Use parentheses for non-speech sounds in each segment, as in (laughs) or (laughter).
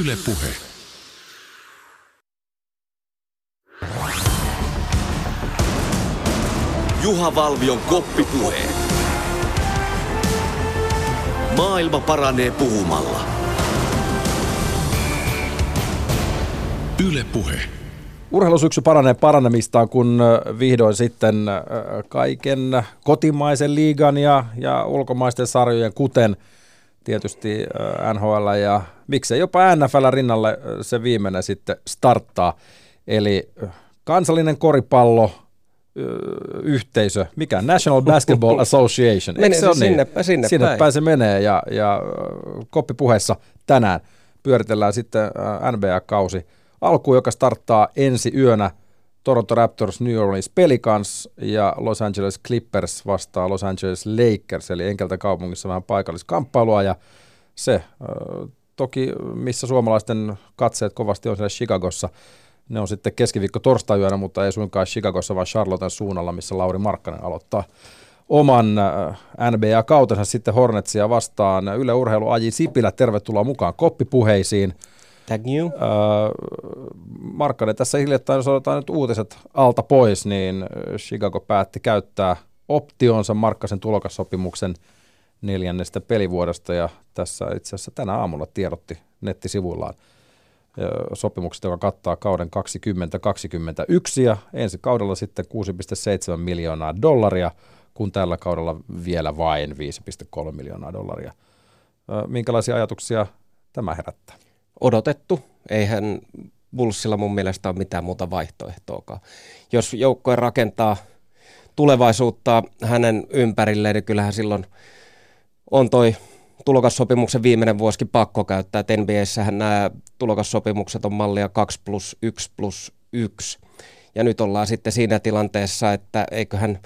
Yle Puhe. Juha Valvion koppipuhe. Maailma paranee puhumalla. Yle Puhe. Urheilusyksy paranee paranemistaan, kun vihdoin sitten kaiken kotimaisen liigan ja, ja ulkomaisten sarjojen, kuten tietysti NHL ja miksei jopa NFL rinnalle se viimeinen sitten starttaa. Eli kansallinen koripallo, yhteisö, mikä National Basketball Association. Eikö se, on sinne, niin? sinne, sinne päin. päin se menee ja, ja koppipuheessa tänään pyöritellään sitten NBA-kausi alkuun, joka starttaa ensi yönä Toronto Raptors, New Orleans Pelicans ja Los Angeles Clippers vastaa Los Angeles Lakers, eli enkeltä kaupungissa vähän paikalliskamppailua ja se toki, missä suomalaisten katseet kovasti on siellä Chicagossa, ne on sitten keskiviikko torstai mutta ei suinkaan Chicagossa, vaan Charlotten suunnalla, missä Lauri Markkanen aloittaa oman NBA-kautensa sitten Hornetsia vastaan. Yle Urheilu Aji Sipilä, tervetuloa mukaan koppipuheisiin. Thank you. Öö, Markkanen, tässä hiljattain, jos otetaan nyt uutiset alta pois, niin Chicago päätti käyttää optionsa Markkasen tulokassopimuksen neljännestä pelivuodesta ja tässä itse asiassa tänä aamulla tiedotti nettisivuillaan sopimukset, joka kattaa kauden 2021 ja ensi kaudella sitten 6,7 miljoonaa dollaria, kun tällä kaudella vielä vain 5,3 miljoonaa dollaria. Minkälaisia ajatuksia tämä herättää? Odotettu. Eihän Bullsilla mun mielestä ole mitään muuta vaihtoehtoakaan. Jos joukkue rakentaa tulevaisuutta hänen ympärilleen, niin kyllähän silloin on toi tulokassopimuksen viimeinen vuosikin pakko käyttää. Et NBAssähän nämä tulokassopimukset on mallia 2 plus 1 plus 1. Ja nyt ollaan sitten siinä tilanteessa, että eiköhän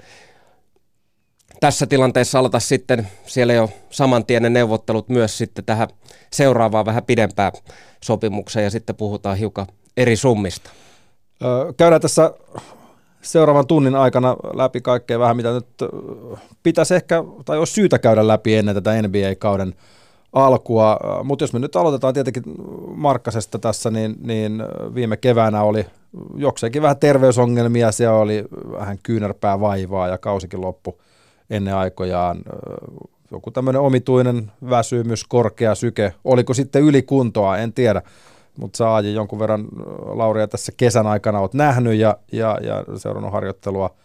tässä tilanteessa aloita sitten siellä jo saman tien ne neuvottelut myös sitten tähän seuraavaan vähän pidempään sopimukseen ja sitten puhutaan hiukan eri summista. käydään tässä seuraavan tunnin aikana läpi kaikkea vähän, mitä nyt pitäisi ehkä, tai olisi syytä käydä läpi ennen tätä NBA-kauden alkua. Mutta jos me nyt aloitetaan tietenkin Markkasesta tässä, niin, niin viime keväänä oli jokseenkin vähän terveysongelmia, siellä oli vähän kyynärpää vaivaa ja kausikin loppu ennen aikojaan. Joku tämmöinen omituinen väsymys, korkea syke. Oliko sitten ylikuntoa, en tiedä. Mutta sä Aaji jonkun verran Lauria tässä kesän aikana oot nähnyt ja, ja, ja seurannut harjoittelua,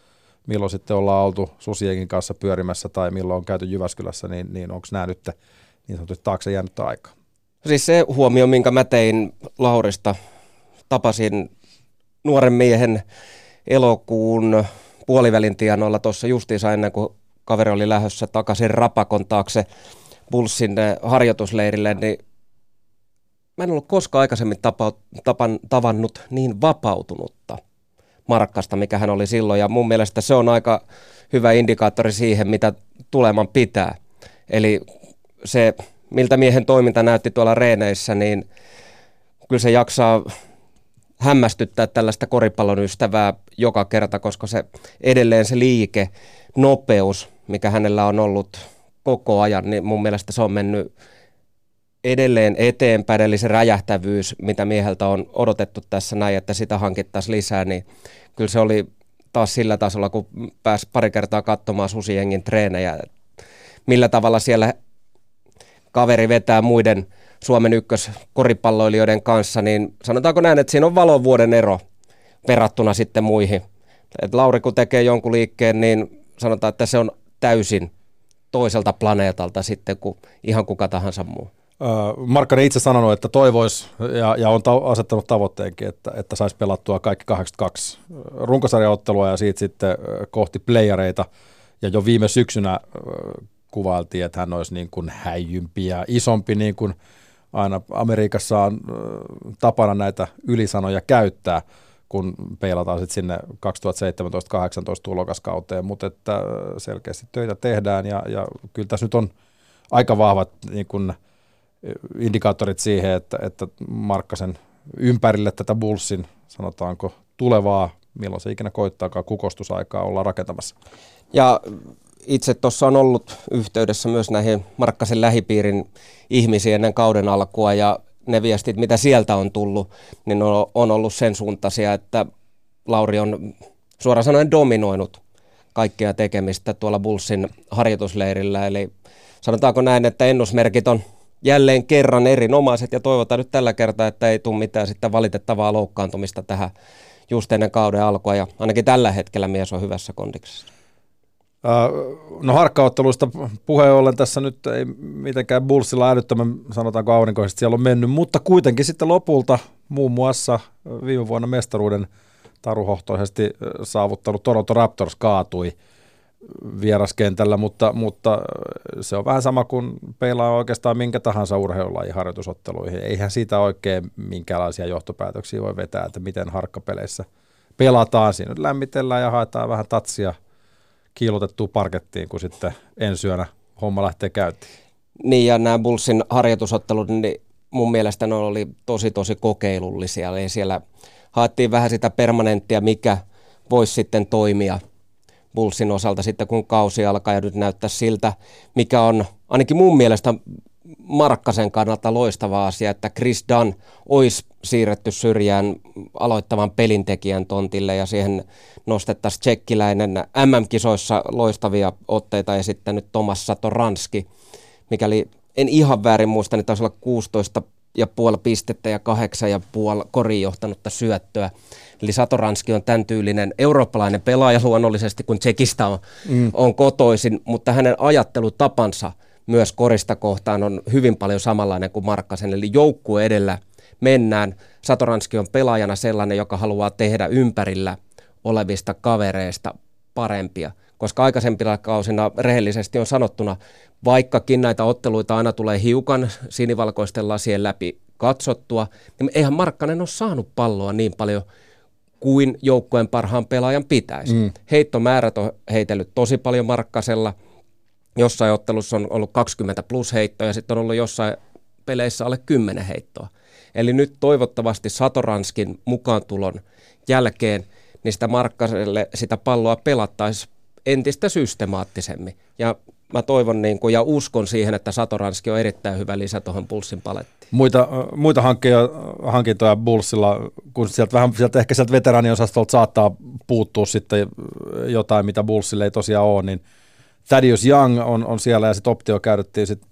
milloin sitten ollaan oltu Susienkin kanssa pyörimässä tai milloin on käyty Jyväskylässä, niin, niin onko nämä nyt niin sanotusti taakse jäänyt aikaa? Siis se huomio, minkä mä tein Laurista, tapasin nuoren miehen elokuun puolivälin tienoilla tuossa justiinsa ennen kuin kaveri oli lähdössä takaisin rapakon taakse Bullsin eh, harjoitusleirille, niin mä en ollut koskaan aikaisemmin tapa, tapan, tavannut niin vapautunutta Markkasta, mikä hän oli silloin. Ja mun mielestä se on aika hyvä indikaattori siihen, mitä tuleman pitää. Eli se, miltä miehen toiminta näytti tuolla reeneissä, niin kyllä se jaksaa hämmästyttää tällaista koripallon ystävää joka kerta, koska se edelleen se liike, nopeus, mikä hänellä on ollut koko ajan, niin mun mielestä se on mennyt edelleen eteenpäin, eli se räjähtävyys, mitä mieheltä on odotettu tässä näin, että sitä hankittaisiin lisää, niin kyllä se oli taas sillä tasolla, kun pääsi pari kertaa katsomaan Susiengin treenejä, millä tavalla siellä kaveri vetää muiden Suomen ykköskoripalloilijoiden kanssa, niin sanotaanko näin, että siinä on valovuoden ero verrattuna sitten muihin. Et Lauri kun tekee jonkun liikkeen, niin sanotaan, että se on täysin toiselta planeetalta sitten kuin ihan kuka tahansa muu. Markkanen itse sanonut, että toivoisi ja, ja on ta- asettanut tavoitteenkin, että, että saisi pelattua kaikki 82 runkosarjaottelua ja siitä sitten kohti playereita. Ja jo viime syksynä kuvailtiin, että hän olisi niin kuin häijympi ja isompi, niin kuin aina Amerikassa on tapana näitä ylisanoja käyttää – kun peilataan sitten sinne 2017-2018 tulokaskauteen, mutta että selkeästi töitä tehdään ja, ja kyllä tässä nyt on aika vahvat niin kun, indikaattorit siihen, että, että Markkasen ympärille tätä Bullsin, sanotaanko, tulevaa, milloin se ikinä koittaakaan kukostusaikaa olla rakentamassa. Ja itse tuossa on ollut yhteydessä myös näihin Markkasen lähipiirin ihmisiin ennen kauden alkua ja ne viestit, mitä sieltä on tullut, niin on, ollut sen suuntaisia, että Lauri on suoraan sanoen dominoinut kaikkea tekemistä tuolla Bullsin harjoitusleirillä. Eli sanotaanko näin, että ennusmerkit on jälleen kerran erinomaiset ja toivotaan nyt tällä kertaa, että ei tule mitään sitten valitettavaa loukkaantumista tähän just ennen kauden alkua ja ainakin tällä hetkellä mies on hyvässä kondiksessa. No harkkaotteluista puheen ollen tässä nyt ei mitenkään Bullsilla älyttömän sanotaanko aurinkoisesti siellä on mennyt, mutta kuitenkin sitten lopulta muun muassa viime vuonna mestaruuden taruhohtoisesti saavuttanut Toronto Raptors kaatui vieraskentällä, mutta, mutta se on vähän sama kuin peilaa oikeastaan minkä tahansa urheilulajin harjoitusotteluihin. Eihän siitä oikein minkälaisia johtopäätöksiä voi vetää, että miten harkkapeleissä pelataan. Siinä lämmitellään ja haetaan vähän tatsia kiilotettua parkettiin, kun sitten ensi yönä homma lähtee käyntiin. Niin ja nämä Bullsin harjoitusottelut, niin mun mielestä ne oli tosi tosi kokeilullisia. Eli siellä haettiin vähän sitä permanenttia, mikä voisi sitten toimia – Bullsin osalta sitten, kun kausi alkaa ja nyt näyttää siltä, mikä on ainakin mun mielestä Markkasen kannalta loistava asia, että Chris Dunn olisi siirretty syrjään aloittavan pelintekijän tontille ja siihen nostettaisiin tsekkiläinen MM-kisoissa loistavia otteita esittänyt Tomas Satoranski, mikäli en ihan väärin muista, niin taisi olla 16 ja puoli pistettä ja kahdeksan ja puoli koriin johtanutta syöttöä. Eli Satoranski on tämän tyylinen eurooppalainen pelaaja luonnollisesti, kun Tsekistä on, mm. on kotoisin, mutta hänen ajattelutapansa myös korista kohtaan on hyvin paljon samanlainen kuin Markkasen, eli joukkue edellä mennään. Satoranski on pelaajana sellainen, joka haluaa tehdä ympärillä olevista kavereista parempia koska aikaisempina kausina rehellisesti on sanottuna, vaikkakin näitä otteluita aina tulee hiukan sinivalkoisten lasien läpi katsottua, niin eihän Markkanen ole saanut palloa niin paljon kuin joukkueen parhaan pelaajan pitäisi. Mm. Heittomäärät on heitellyt tosi paljon Markkasella. Jossain ottelussa on ollut 20 plus heittoa ja sitten on ollut jossain peleissä alle 10 heittoa. Eli nyt toivottavasti Satoranskin mukaantulon jälkeen niin sitä Markkaselle sitä palloa pelattaisiin entistä systemaattisemmin. Ja mä toivon niin kuin, ja uskon siihen, että Satoranski on erittäin hyvä lisä tuohon Pulssin palettiin. Muita, muita hankintoja, hankintoja Bullsilla, kun sieltä vähän sieltä ehkä sieltä veteraaniosastolta saattaa puuttua sitten jotain, mitä Bullsille ei tosiaan ole, niin Thaddeus Young on, on siellä ja sitten optio käytettiin sitten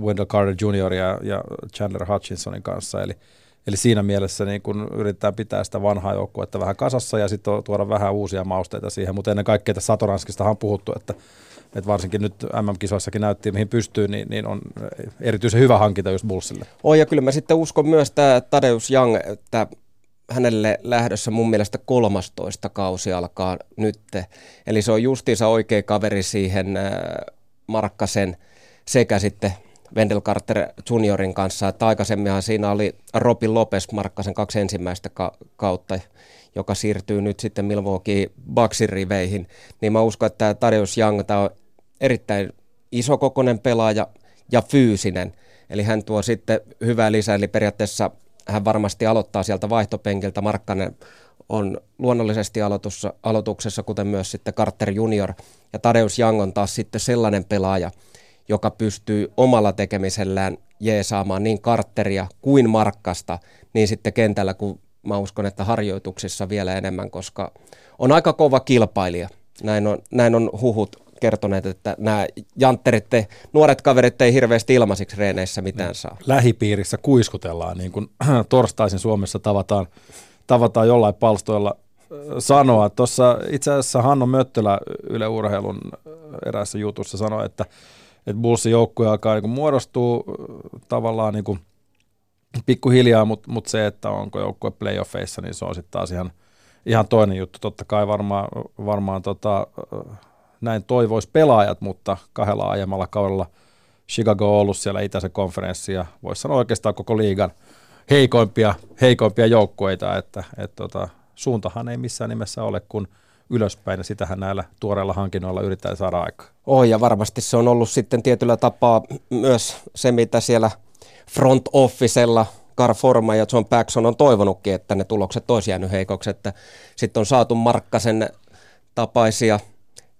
Wendell Carter Jr. Ja, ja Chandler Hutchinsonin kanssa, eli Eli siinä mielessä niin kun yritetään pitää sitä vanhaa joukkuetta vähän kasassa ja sitten tuoda vähän uusia mausteita siihen, mutta ennen kaikkea tässä Satoranskista on puhuttu, että, että varsinkin nyt MM-kisoissakin näytti, mihin pystyy, niin, niin on erityisen hyvä hankinta just Bullsille. Oi ja kyllä mä sitten uskon myös tämä Tadeus Young, että hänelle lähdössä mun mielestä 13 kausi alkaa nyt. Eli se on justiinsa oikea kaveri siihen äh, Markkasen sekä sitten Wendell Carter juniorin kanssa, että aikaisemminhan siinä oli Robin Lopez Markkasen kaksi ensimmäistä ka- kautta, joka siirtyy nyt sitten Milwaukee Bucksin riveihin, niin mä uskon, että Tarius Young tämä on erittäin isokokoinen pelaaja ja fyysinen, eli hän tuo sitten hyvää lisää, eli periaatteessa hän varmasti aloittaa sieltä vaihtopenkiltä, Markkanen on luonnollisesti aloitussa, aloituksessa, kuten myös sitten Carter Junior, ja Tadeus Young on taas sitten sellainen pelaaja, joka pystyy omalla tekemisellään jeesaamaan niin kartteria kuin markkasta, niin sitten kentällä, kun mä uskon, että harjoituksissa vielä enemmän, koska on aika kova kilpailija. Näin on, näin on huhut kertoneet, että nämä jantterit, te, nuoret kaverit ei hirveästi ilmaisiksi reeneissä mitään saa. Lähipiirissä kuiskutellaan, niin kuin torstaisin Suomessa tavataan, tavataan jollain palstoilla sanoa. Tuossa itse asiassa Hanno Möttölä Yle Urheilun eräässä jutussa sanoi, että että Bullsin joukkue alkaa niin muodostua tavallaan niin kuin pikkuhiljaa, mutta mut se, että onko joukkue playoffeissa, niin se on sitten taas ihan, ihan toinen juttu. Totta kai varmaan, varmaan tota, näin toivoisi pelaajat, mutta kahdella aiemmalla kaudella Chicago on ollut siellä itäisen konferenssi ja voisi sanoa oikeastaan koko liigan heikoimpia, heikoimpia joukkueita, että et tota, suuntahan ei missään nimessä ole, kun – ylöspäin ja sitähän näillä tuoreilla hankinnoilla yritetään saada aikaa. Oh, ja varmasti se on ollut sitten tietyllä tapaa myös se, mitä siellä front officella Carl Forma ja John Paxson on toivonutkin, että ne tulokset olisi jäänyt heikoksi, että sitten on saatu Markkasen tapaisia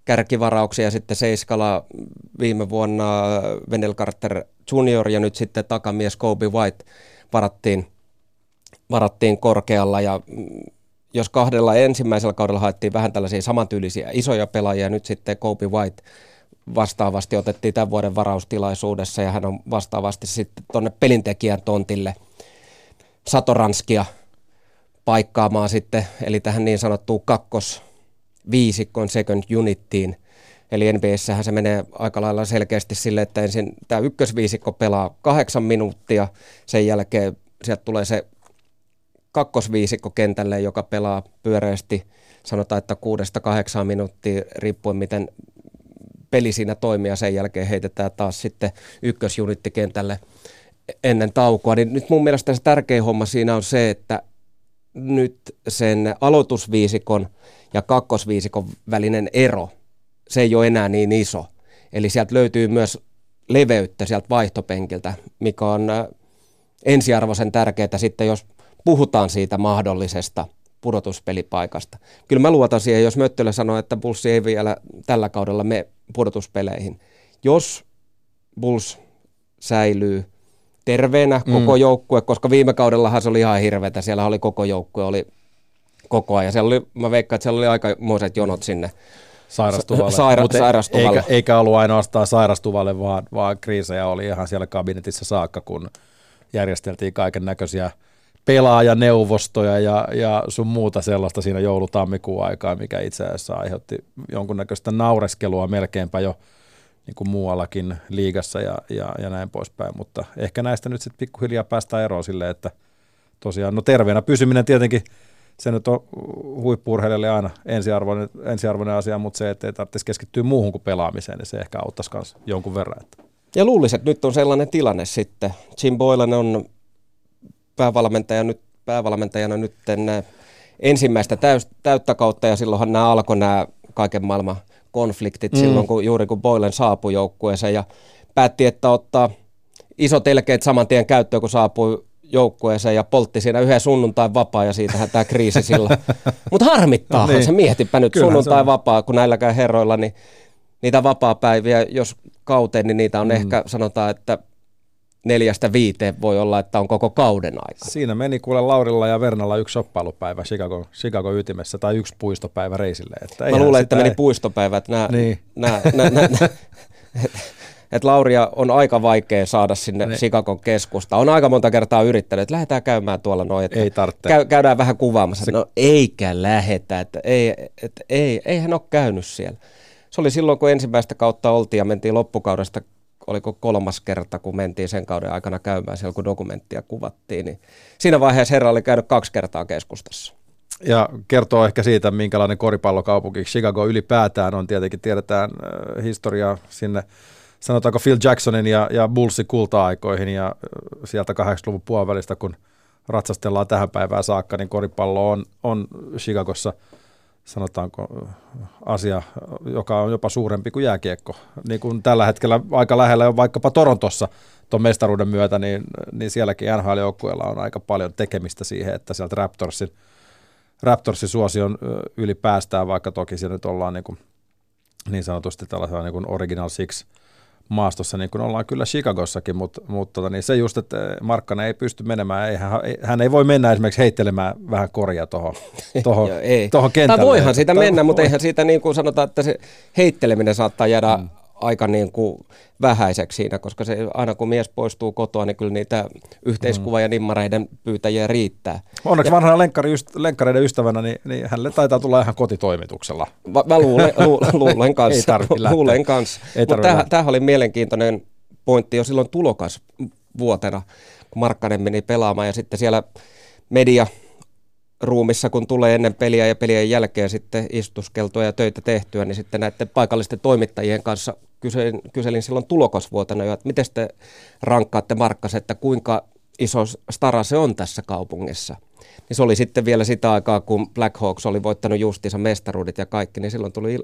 kärkivarauksia sitten Seiskala viime vuonna Venel Carter Junior ja nyt sitten takamies Kobe White varattiin, varattiin korkealla. Ja mm, jos kahdella ensimmäisellä kaudella haettiin vähän tällaisia samantyylisiä isoja pelaajia, nyt sitten Kobe White vastaavasti otettiin tämän vuoden varaustilaisuudessa ja hän on vastaavasti sitten tuonne pelintekijän tontille Satoranskia paikkaamaan sitten, eli tähän niin sanottuun kakkosviisikon second unittiin. Eli NBAssähän se menee aika lailla selkeästi sille, että ensin tämä ykkösviisikko pelaa kahdeksan minuuttia, sen jälkeen sieltä tulee se kakkosviisikko kentälle, joka pelaa pyöreästi, sanotaan, että kuudesta kahdeksaan minuuttia, riippuen miten peli siinä toimii, ja sen jälkeen heitetään taas sitten ykkösjunitti kentälle ennen taukoa. Niin nyt mun mielestä se tärkein homma siinä on se, että nyt sen aloitusviisikon ja kakkosviisikon välinen ero, se ei ole enää niin iso. Eli sieltä löytyy myös leveyttä sieltä vaihtopenkiltä, mikä on äh, ensiarvoisen tärkeää sitten, jos puhutaan siitä mahdollisesta pudotuspelipaikasta. Kyllä mä luotan siihen, jos Möttölä sanoo, että Bulls ei vielä tällä kaudella me pudotuspeleihin. Jos Bulls säilyy terveenä mm. koko joukkue, koska viime kaudellahan se oli ihan hirveätä. Siellä oli koko joukkue, oli koko ajan. Siellä oli, mä veikkaan, että siellä oli aikamoiset jonot sinne sairastuvalle. Saira- Mutta sairastuvalle. Eikä, eikä ollut ainoastaan sairastuvalle, vaan, vaan kriisejä oli ihan siellä kabinetissa saakka, kun järjesteltiin kaiken näköisiä pelaajaneuvostoja ja, ja sun muuta sellaista siinä joulutammikuun aikaa, mikä itse asiassa aiheutti jonkunnäköistä naureskelua melkeinpä jo niin kuin muuallakin liigassa ja, ja, ja näin poispäin, mutta ehkä näistä nyt sitten pikkuhiljaa päästään eroon silleen, että tosiaan, no terveenä pysyminen tietenkin, se nyt on huippurheilijalle aina ensiarvoinen, ensiarvoinen asia, mutta se, että ei tarvitsisi keskittyä muuhun kuin pelaamiseen, niin se ehkä auttaisi myös jonkun verran. Että. Ja luulisin, että nyt on sellainen tilanne sitten. Jim Boylan on päävalmentaja nyt, päävalmentajana nyt ensimmäistä täys, täyttä kautta ja silloinhan nämä alkoi nämä kaiken maailman konfliktit mm. silloin, kun, juuri kun Boylen saapui joukkueeseen ja päätti, että ottaa isot elkeet saman tien käyttöön, kun saapui joukkueeseen ja poltti siinä yhden sunnuntain vapaa ja siitähän tämä kriisi silloin. (laughs) Mutta harmittaa, niin. se mietipä nyt Kyllähän sunnuntai vapaa, kun näilläkään herroilla, niin niitä vapaa-päiviä, jos kauteen, niin niitä on mm. ehkä, sanotaan, että neljästä viiteen voi olla, että on koko kauden aika. Siinä meni kuule Laurilla ja Vernalla yksi shoppailupäivä Chicago, Chicago ytimessä tai yksi puistopäivä reisille. Että Mä luulen, että meni ei... puistopäivät. Nää, niin. nää, nää, nää, nää, et Lauria on aika vaikea saada sinne ne. Chicagon keskusta. On aika monta kertaa yrittänyt, että lähdetään käymään tuolla noin. Että ei tarvitse. Käy, käydään vähän kuvaamassa. Se... No eikä lähetä, että ei, että ei, eihän ole käynyt siellä. Se oli silloin, kun ensimmäistä kautta oltiin ja mentiin loppukaudesta oliko kolmas kerta, kun mentiin sen kauden aikana käymään siellä, kun dokumenttia kuvattiin, niin siinä vaiheessa herra oli käynyt kaksi kertaa keskustassa. Ja kertoo ehkä siitä, minkälainen koripallokaupunki Chicago ylipäätään on. Tietenkin tiedetään äh, historiaa sinne, sanotaanko Phil Jacksonin ja, ja Bullsin kulta-aikoihin ja äh, sieltä 80-luvun puolivälistä, kun ratsastellaan tähän päivään saakka, niin koripallo on, on Chicagossa – sanotaanko asia, joka on jopa suurempi kuin jääkiekko. Niin kuin tällä hetkellä aika lähellä on vaikkapa Torontossa tuon mestaruuden myötä, niin, niin sielläkin NHL-joukkueella on aika paljon tekemistä siihen, että sieltä Raptorsin, Raptorsin suosion yli päästään, vaikka toki siellä nyt ollaan niin, kuin, niin sanotusti tällaisella niin kuin Original Six – maastossa, niin kuin ollaan kyllä Chicagossakin, mutta, mutta tota, niin se just, että Markkanen ei pysty menemään, ei, hän, hän ei voi mennä esimerkiksi heittelemään vähän korja tuohon toho, (laughs) toho kentälle. Tai voihan siitä mennä, mutta eihän siitä niin kuin sanotaan, että se heitteleminen saattaa jäädä mm aika niin kuin vähäiseksi siinä, koska se, aina kun mies poistuu kotoa, niin kyllä niitä yhteiskuva- ja nimmareiden pyytäjiä riittää. Onneksi ja, vanhana lenkkari, lenkkareiden ystävänä, niin, niin hänelle taitaa tulla ihan kotitoimituksella. Mä, mä luulen, lu, (laughs) luulen kanssa. Ei luulen kanssa. Mutta tämähän oli mielenkiintoinen pointti jo silloin tulokas vuotena, kun Markkanen meni pelaamaan ja sitten siellä media ruumissa, kun tulee ennen peliä ja pelien jälkeen sitten istuskeltoja ja töitä tehtyä, niin sitten näiden paikallisten toimittajien kanssa kyselin, kyselin silloin tulokasvuotena jo, että miten te rankkaatte Markkas, että kuinka iso stara se on tässä kaupungissa. Niin se oli sitten vielä sitä aikaa, kun Black Hawks oli voittanut justiinsa mestaruudet ja kaikki, niin silloin tuli,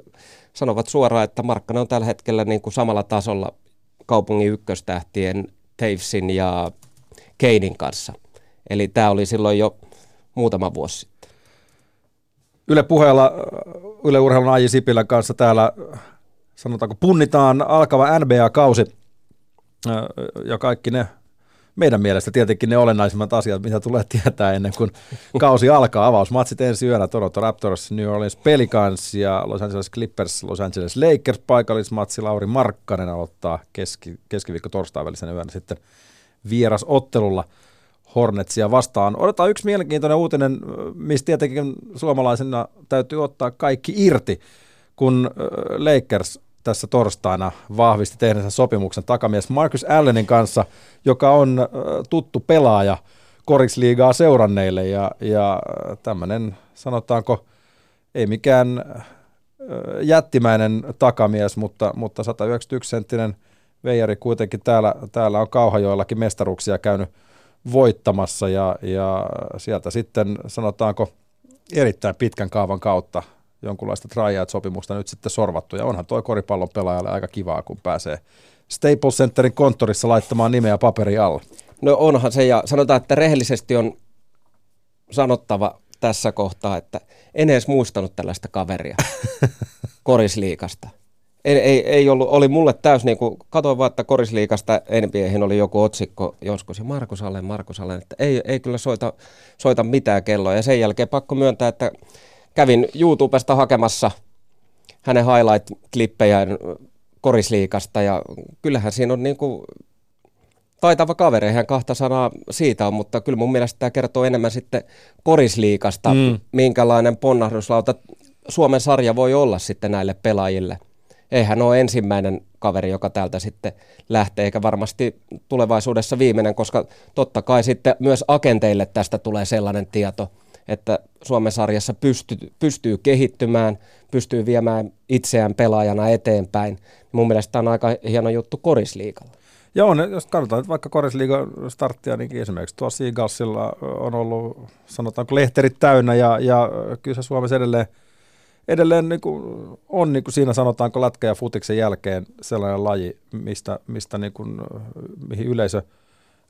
sanovat suoraan, että Markkanen on tällä hetkellä niin kuin samalla tasolla kaupungin ykköstähtien Tavesin ja Keinin kanssa. Eli tämä oli silloin jo muutama vuosi sitten. Yle puheella Yle Urheilun Aiji Sipilän kanssa täällä sanotaanko punnitaan alkava NBA-kausi ja kaikki ne meidän mielestä tietenkin ne olennaisimmat asiat, mitä tulee tietää ennen kuin (laughs) kausi alkaa. Avausmatsit ensi yönä Toronto Raptors, New Orleans Pelicans ja Los Angeles Clippers, Los Angeles Lakers paikallismatsi. Lauri Markkanen aloittaa keski, keskiviikko torstai välisenä yönä sitten vierasottelulla Hornetsia vastaan. Odotetaan yksi mielenkiintoinen uutinen, mistä tietenkin suomalaisena täytyy ottaa kaikki irti, kun Lakers tässä torstaina vahvisti tehneensä sopimuksen takamies Marcus Allenin kanssa, joka on tuttu pelaaja Korisliigaa seuranneille ja, ja tämmöinen sanotaanko ei mikään jättimäinen takamies, mutta, mutta 191-senttinen veijari kuitenkin täällä, täällä on Kauhajoillakin mestaruksia käynyt voittamassa ja, ja sieltä sitten sanotaanko erittäin pitkän kaavan kautta jonkunlaista tryout-sopimusta nyt sitten sorvattu. Ja onhan toi koripallon pelaajalle aika kivaa, kun pääsee Staples Centerin konttorissa laittamaan nimeä paperi alle. No onhan se, ja sanotaan, että rehellisesti on sanottava tässä kohtaa, että en edes muistanut tällaista kaveria (laughs) korisliikasta. Ei, ei, ei ollut, oli mulle täys, niin kuin, katoin vaan, että korisliikasta NBAhin oli joku otsikko joskus, ja Markus Allen, Markus Allen, että ei, ei kyllä soita, soita mitään kelloa. Ja sen jälkeen pakko myöntää, että kävin YouTubesta hakemassa hänen highlight-klippejään korisliikasta ja kyllähän siinä on niin kuin taitava kaveri, eihän kahta sanaa siitä on, mutta kyllä mun mielestä tämä kertoo enemmän sitten korisliikasta, mm. minkälainen ponnahduslauta Suomen sarja voi olla sitten näille pelaajille. Eihän ole ensimmäinen kaveri, joka täältä sitten lähtee, eikä varmasti tulevaisuudessa viimeinen, koska totta kai sitten myös agenteille tästä tulee sellainen tieto – että Suomen sarjassa pystyy, pystyy kehittymään, pystyy viemään itseään pelaajana eteenpäin. Mun mielestä tämä on aika hieno juttu korisliikalla. Joo, jos katsotaan vaikka korisliigan starttia, niin esimerkiksi tuossa Seagalsilla on ollut, sanotaanko, lehterit täynnä, ja, ja kyllä se Suomessa edelleen, edelleen niin kuin on niin kuin siinä sanotaanko lätkä ja futiksen jälkeen sellainen laji, mistä, mistä niin kuin, mihin yleisö –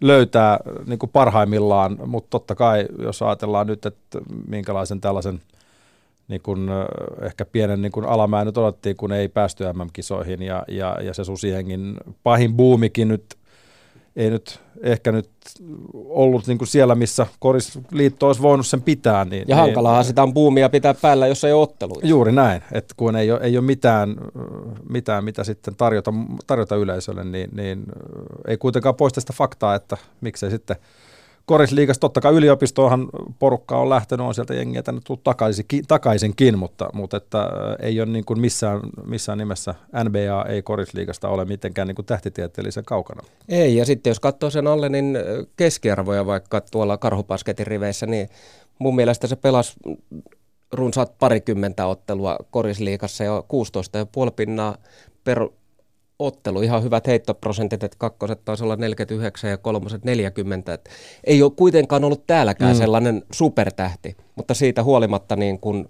löytää niin kuin parhaimmillaan, mutta totta kai, jos ajatellaan nyt, että minkälaisen tällaisen niin kuin, ehkä pienen niin kuin alamäen nyt odottiin, kun ei päästy MM-kisoihin ja, ja, ja se susihengin pahin buumikin nyt ei nyt ehkä nyt ollut niin kuin siellä, missä korisliitto olisi voinut sen pitää. Niin, ja hankalaa niin, sitä on buumia pitää päällä, jos ei ole otteluita. Juuri näin, että kun ei ole, ei ole mitään, mitään, mitä sitten tarjota, tarjota yleisölle, niin, niin ei kuitenkaan poista sitä faktaa, että miksei sitten – korisliigassa totta kai yliopistoonhan porukka on lähtenyt, on sieltä jengiä tänne tullut takaisinkin, takaisinkin mutta, mutta että ei ole niin kuin missään, missään nimessä NBA ei korisliigasta ole mitenkään niin kuin tähtitieteellisen kaukana. Ei, ja sitten jos katsoo sen alle, niin keskiarvoja vaikka tuolla karhupasketin riveissä, niin mun mielestä se pelasi runsaat parikymmentä ottelua korisliigassa ja 16,5 pinnaa per ottelu. Ihan hyvät heittoprosentit, että kakkoset taisi olla 49 ja kolmoset 40. Et ei ole kuitenkaan ollut täälläkään mm. sellainen supertähti, mutta siitä huolimatta niin kun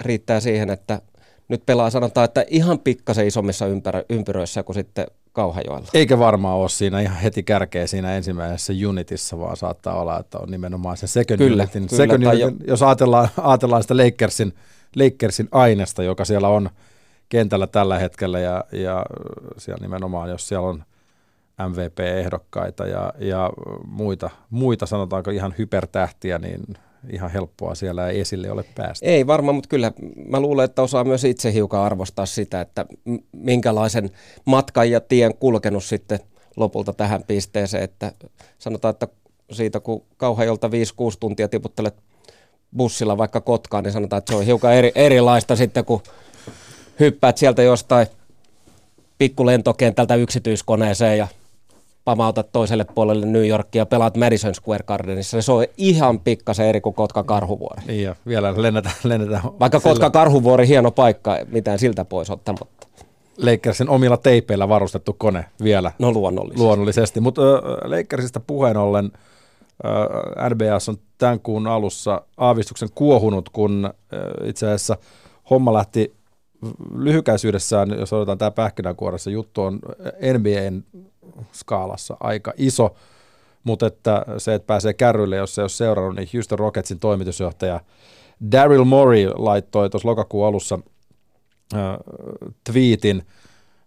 riittää siihen, että nyt pelaa sanotaan, että ihan pikkasen isommissa ympärö, ympyröissä kuin sitten Kauhajoella. Eikä varmaan ole siinä ihan heti kärkeä siinä ensimmäisessä unitissa, vaan saattaa olla, että on nimenomaan se second kyllä, unitin. Kyllä, second unitin jo... Jos ajatellaan, ajatellaan sitä Lakersin, Lakersin aineesta, joka siellä on – kentällä tällä hetkellä ja, ja siellä nimenomaan, jos siellä on MVP-ehdokkaita ja, ja muita, muita, sanotaanko ihan hypertähtiä, niin ihan helppoa siellä ei esille ole päästä. Ei varmaan, mutta kyllä mä luulen, että osaa myös itse hiukan arvostaa sitä, että minkälaisen matkan ja tien kulkenut sitten lopulta tähän pisteeseen, että sanotaan, että siitä kun Kauhajolta 5-6 tuntia tiputtelet bussilla vaikka Kotkaan, niin sanotaan, että se on hiukan eri, erilaista sitten, kun hyppäät sieltä jostain pikkulentokentältä yksityiskoneeseen ja pamautat toiselle puolelle New Yorkia ja pelaat Madison Square Gardenissa. Se on ihan pikkasen eri kuin Kotka Karhuvuori. Niin ja vielä lennetään. lennetään Vaikka sillä... Kotka Karhuvuori hieno paikka, mitään siltä pois ottamatta. Lakersin omilla teipeillä varustettu kone vielä. No luonnollisesti. Luonnollisesti, mutta Lakersista puheen ollen NBS on tämän kuun alussa aavistuksen kuohunut, kun itse asiassa homma lähti lyhykäisyydessään, jos otetaan tämä pähkinänkuoressa juttu, on NBAn skaalassa aika iso, mutta että se, että pääsee kärryille, jos se ei ole seurannut, niin Houston Rocketsin toimitusjohtaja Daryl Morey laittoi tuossa lokakuun alussa äh, tweetin,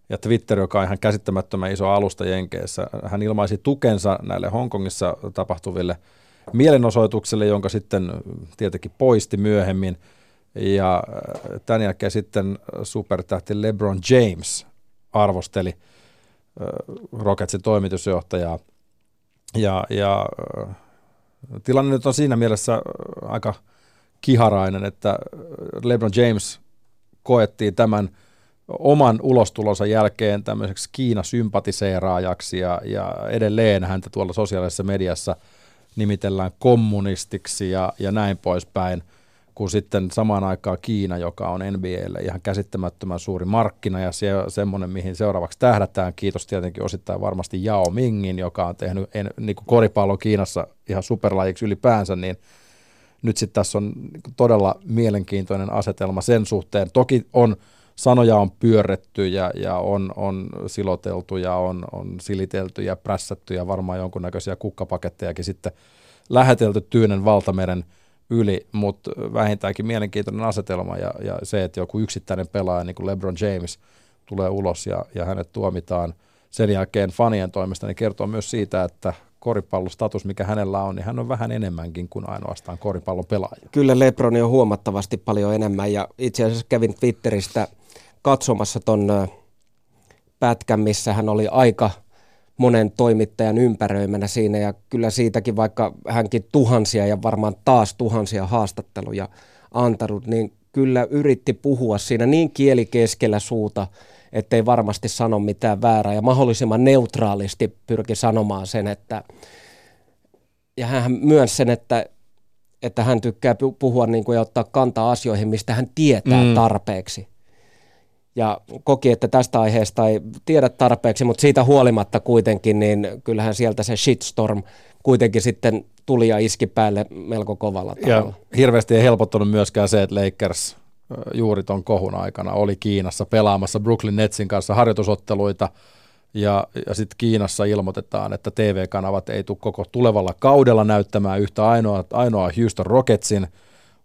ja Twitter, joka on ihan käsittämättömän iso alusta Jenkeissä, hän ilmaisi tukensa näille Hongkongissa tapahtuville mielenosoituksille, jonka sitten tietenkin poisti myöhemmin. Ja äh, tämän jälkeen sitten supertähti LeBron James arvosteli äh, Rocketsin toimitusjohtajaa. Ja, ja äh, tilanne nyt on siinä mielessä aika kiharainen, että LeBron James koettiin tämän – oman ulostulonsa jälkeen tämmöiseksi Kiina-sympatiseeraajaksi ja, ja edelleen häntä tuolla sosiaalisessa mediassa nimitellään kommunistiksi ja, ja näin poispäin, kun sitten samaan aikaan Kiina, joka on NBAlle ihan käsittämättömän suuri markkina ja se, semmoinen, mihin seuraavaksi tähdätään, kiitos tietenkin osittain varmasti Yao Mingin, joka on tehnyt en, niin kuin koripallo Kiinassa ihan superlajiksi ylipäänsä, niin nyt sitten tässä on todella mielenkiintoinen asetelma sen suhteen. Toki on sanoja on pyörretty ja, ja on, on siloteltu ja on, on silitelty ja prässätty ja varmaan jonkunnäköisiä kukkapakettejakin sitten lähetelty Tyynen valtameren yli, mutta vähintäänkin mielenkiintoinen asetelma ja, ja se, että joku yksittäinen pelaaja niin kuin LeBron James tulee ulos ja, ja hänet tuomitaan sen jälkeen fanien toimesta, niin kertoo myös siitä, että koripallostatus, mikä hänellä on, niin hän on vähän enemmänkin kuin ainoastaan koripallon pelaaja. Kyllä Lebron on huomattavasti paljon enemmän ja itse asiassa kävin Twitteristä katsomassa ton pätkän, missä hän oli aika monen toimittajan ympäröimänä siinä. Ja kyllä siitäkin vaikka hänkin tuhansia ja varmaan taas tuhansia haastatteluja antanut, niin kyllä yritti puhua siinä niin kieli keskellä suuta, ettei varmasti sano mitään väärää. Ja mahdollisimman neutraalisti pyrki sanomaan sen, että ja hän myönsi sen, että, että hän tykkää puhua niin kuin ja ottaa kantaa asioihin, mistä hän tietää mm. tarpeeksi ja koki, että tästä aiheesta ei tiedä tarpeeksi, mutta siitä huolimatta kuitenkin, niin kyllähän sieltä se shitstorm kuitenkin sitten tuli ja iski päälle melko kovalla tavalla. Ja hirveästi ei helpottanut myöskään se, että Lakers juuri ton kohun aikana oli Kiinassa pelaamassa Brooklyn Netsin kanssa harjoitusotteluita, ja, ja sitten Kiinassa ilmoitetaan, että TV-kanavat ei tule koko tulevalla kaudella näyttämään yhtä ainoa, ainoa Houston Rocketsin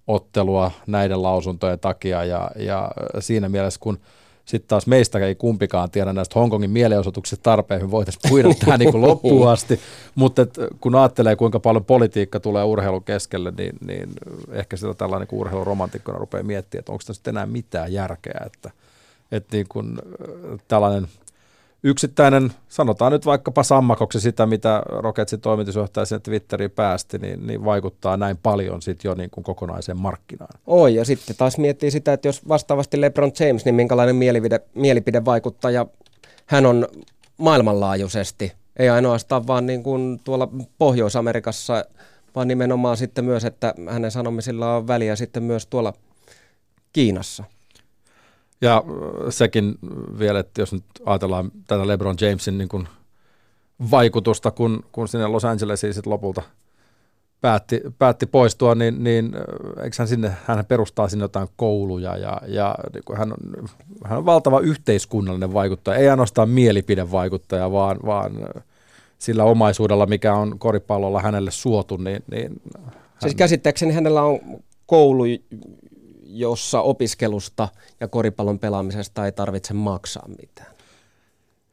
ottelua näiden lausuntojen takia, ja, ja siinä mielessä kun – sitten taas meistä ei kumpikaan tiedä näistä Hongkongin mielenosoituksista tarpeen, voitaisiin puida (laughs) tähän niin kuin loppuun asti, mutta et, kun ajattelee kuinka paljon politiikka tulee urheilun keskelle, niin, niin ehkä sitä tällainen niin urheiluromantikkona rupeaa miettimään, että onko tässä enää mitään järkeä, että, että niin kuin, tällainen – yksittäinen, sanotaan nyt vaikkapa sammakoksi sitä, mitä Rocketsin toimitusjohtaja sinne Twitteriin päästi, niin, niin vaikuttaa näin paljon sitten jo niin kuin kokonaiseen markkinaan. Oi, ja sitten taas miettii sitä, että jos vastaavasti LeBron James, niin minkälainen mielipide, mielipidevaikuttaja hän on maailmanlaajuisesti. Ei ainoastaan vaan niin kuin tuolla Pohjois-Amerikassa, vaan nimenomaan sitten myös, että hänen sanomisilla on väliä sitten myös tuolla Kiinassa. Ja äh, sekin vielä, että jos nyt ajatellaan tätä LeBron Jamesin niin kuin vaikutusta, kun, kun sinne Los Angelesiin sitten lopulta päätti, päätti poistua, niin, niin äh, eikö hän sinne, hän perustaa sinne jotain kouluja ja, ja niin kuin hän, on, hän on valtava yhteiskunnallinen vaikuttaja, ei ainoastaan mielipidevaikuttaja, vaan, vaan äh, sillä omaisuudella, mikä on koripallolla hänelle suotu, niin, niin hän... Siis käsittääkseni hänellä on koulu, jossa opiskelusta ja koripallon pelaamisesta ei tarvitse maksaa mitään.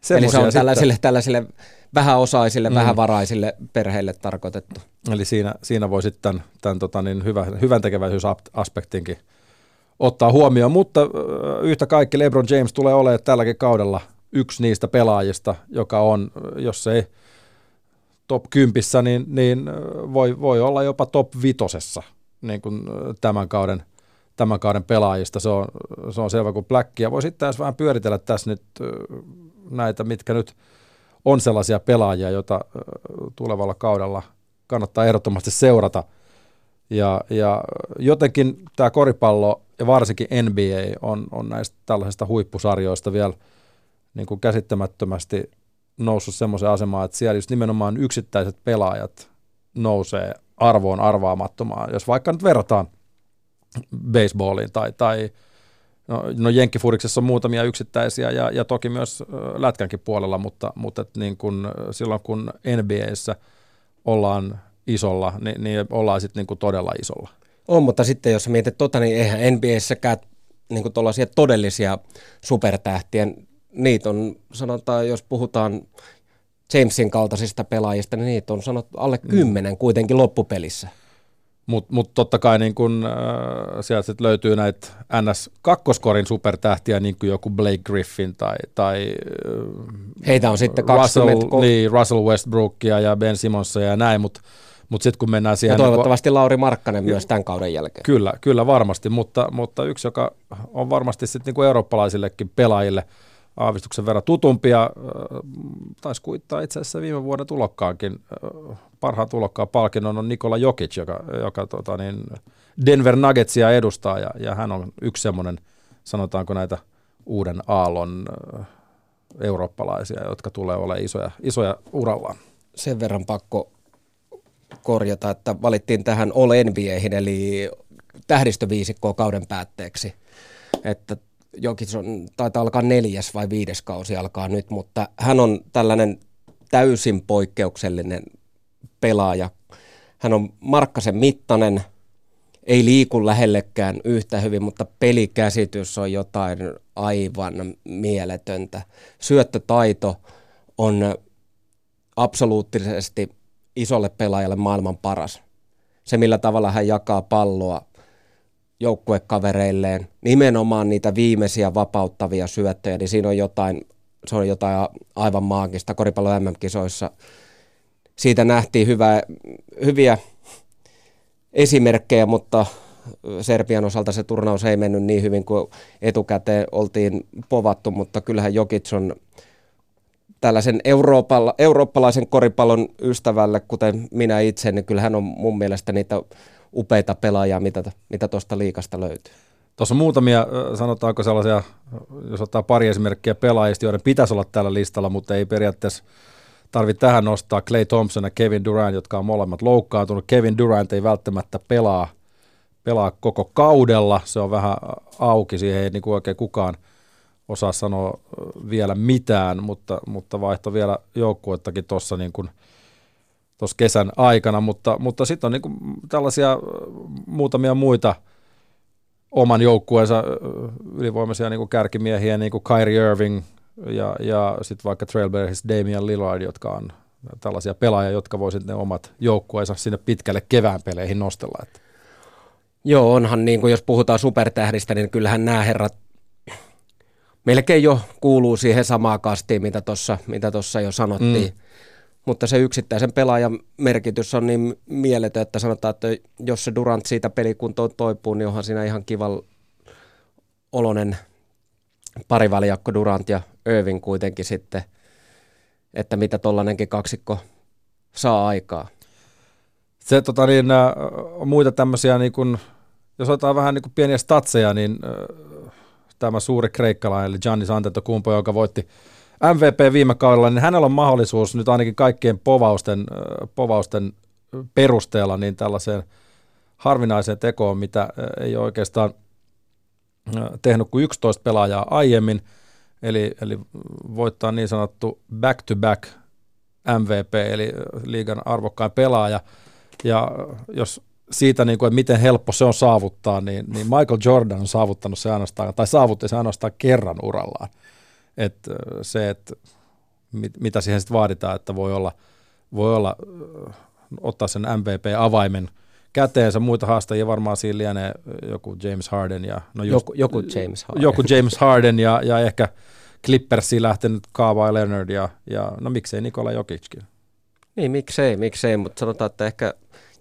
Eli se on tällaisille, sitten, tällaisille vähäosaisille, mm. vähävaraisille perheille tarkoitettu. Eli siinä, siinä voi sitten tämän, tämän tota niin, hyvä, hyvän tekeväisyysaspektinkin ottaa huomioon, mutta yhtä kaikki LeBron James tulee olemaan tälläkin kaudella yksi niistä pelaajista, joka on, jos ei top 10, niin, niin voi, voi olla jopa top vitosessa niin kuin tämän kauden – tämän kauden pelaajista. Se on, se on selvä kuin Blackia. Voi sitten vähän pyöritellä tässä nyt näitä, mitkä nyt on sellaisia pelaajia, joita tulevalla kaudella kannattaa ehdottomasti seurata. Ja, ja jotenkin tämä koripallo ja varsinkin NBA on, on näistä tällaisista huippusarjoista vielä niin kuin käsittämättömästi noussut semmoiseen asemaan, että siellä just nimenomaan yksittäiset pelaajat nousee arvoon arvaamattomaan. Jos vaikka nyt verrataan – baseballiin tai, tai no, no Jenkkifuriksessa on muutamia yksittäisiä ja, ja toki myös lätkänkin puolella, mutta, mutta et niin kun, silloin kun NBAssä ollaan isolla, niin, niin ollaan sitten niin todella isolla. On, mutta sitten jos mietit tota, niin eihän NBAssäkään niin todellisia supertähtien niitä on, sanotaan, jos puhutaan Jamesin kaltaisista pelaajista, niin niitä on sanottu alle kymmenen kuitenkin loppupelissä. Mutta mut totta kai niin kun, äh, sieltä sit löytyy näitä NS-kakkoskorin supertähtiä, niin kuin joku Blake Griffin tai, tai äh, Heitä on sitten Russell, 20. niin, Russell Westbrookia ja Ben Simonsia ja näin, mutta mut sitten kun mennään ja siihen... niin toivottavasti Lauri Markkanen myös tämän kauden jälkeen. Kyllä, kyllä varmasti, mutta, mutta yksi, joka on varmasti sitten niin eurooppalaisillekin pelaajille aavistuksen verran tutumpia, taisi kuittaa itse asiassa viime vuoden tulokkaankin, parhaan tulokkaan palkinnon on Nikola Jokic, joka, joka tota niin, Denver Nuggetsia edustaa ja, ja hän on yksi semmoinen, sanotaanko näitä uuden aallon eurooppalaisia, jotka tulee olemaan isoja, isoja urallaan. Sen verran pakko korjata, että valittiin tähän All NBAihin, eli tähdistöviisikkoa kauden päätteeksi. Että Jokic on, taitaa alkaa neljäs vai viides kausi alkaa nyt, mutta hän on tällainen täysin poikkeuksellinen pelaaja. Hän on Markkasen mittainen, ei liiku lähellekään yhtä hyvin, mutta pelikäsitys on jotain aivan mieletöntä. Syöttötaito on absoluuttisesti isolle pelaajalle maailman paras. Se, millä tavalla hän jakaa palloa joukkuekavereilleen, nimenomaan niitä viimeisiä vapauttavia syöttöjä, niin siinä on jotain, se on jotain aivan maagista koripallo MM-kisoissa. Siitä nähtiin hyvä, hyviä esimerkkejä, mutta Serbian osalta se turnaus ei mennyt niin hyvin kuin etukäteen oltiin povattu, mutta kyllähän Jokic on tällaisen eurooppalaisen koripallon ystävälle, kuten minä itse, niin kyllähän on mun mielestä niitä upeita pelaajia, mitä, tuosta liikasta löytyy. Tuossa on muutamia, sanotaanko sellaisia, jos ottaa pari esimerkkiä pelaajista, joiden pitäisi olla tällä listalla, mutta ei periaatteessa tarvitse tähän nostaa Clay Thompson ja Kevin Durant, jotka on molemmat loukkaantunut. Kevin Durant ei välttämättä pelaa, pelaa koko kaudella, se on vähän auki, siihen ei niin kuin oikein kukaan osaa sanoa vielä mitään, mutta, mutta vaihto vielä joukkuettakin tuossa niin kuin tuossa kesän aikana, mutta, mutta sitten on niin kuin tällaisia muutamia muita oman joukkueensa ylivoimaisia niin kuin kärkimiehiä, niin kuin Kyrie Irving ja, ja sitten vaikka Trailblazers Damian Lillard, jotka on tällaisia pelaajia, jotka voisivat ne omat joukkueensa sinne pitkälle kevään peleihin nostella. Että. Joo, onhan niin kuin jos puhutaan supertähdistä, niin kyllähän nämä herrat melkein jo kuuluu siihen samaan kastiin, mitä tuossa mitä tossa jo sanottiin. Mm mutta se yksittäisen pelaajan merkitys on niin mieletön, että sanotaan, että jos se Durant siitä pelikuntoon toipuu, niin onhan siinä ihan kiva olonen parivälijakko Durant ja Irving kuitenkin sitten, että mitä tollainenkin kaksikko saa aikaa. Se tota niin, muita tämmöisiä, niin kun, jos otetaan vähän niin pieniä statseja, niin tämä suuri kreikkalainen, eli Giannis Antetokounmpo, joka voitti MVP viime kaudella, niin hänellä on mahdollisuus nyt ainakin kaikkien povausten, povausten perusteella niin tällaiseen harvinaiseen tekoon, mitä ei oikeastaan tehnyt kuin 11 pelaajaa aiemmin, eli, eli voittaa niin sanottu back-to-back MVP, eli liigan arvokkain pelaaja. Ja jos siitä, niin kuin, että miten helppo se on saavuttaa, niin, niin Michael Jordan on saavuttanut se ainoastaan, tai saavutti se ainoastaan kerran urallaan. Että se, että mit, mitä siihen sitten vaaditaan, että voi olla, voi olla ottaa sen MVP-avaimen käteensä. Muita haastajia varmaan siinä lienee joku James Harden. Ja, no just, joku, joku James Harden. Joku James Harden ja, ja ehkä Clippersiin lähtenyt Kawhi Leonard ja, ja no miksei Nikola Jokickin. Niin, miksei, miksei, mutta sanotaan, että ehkä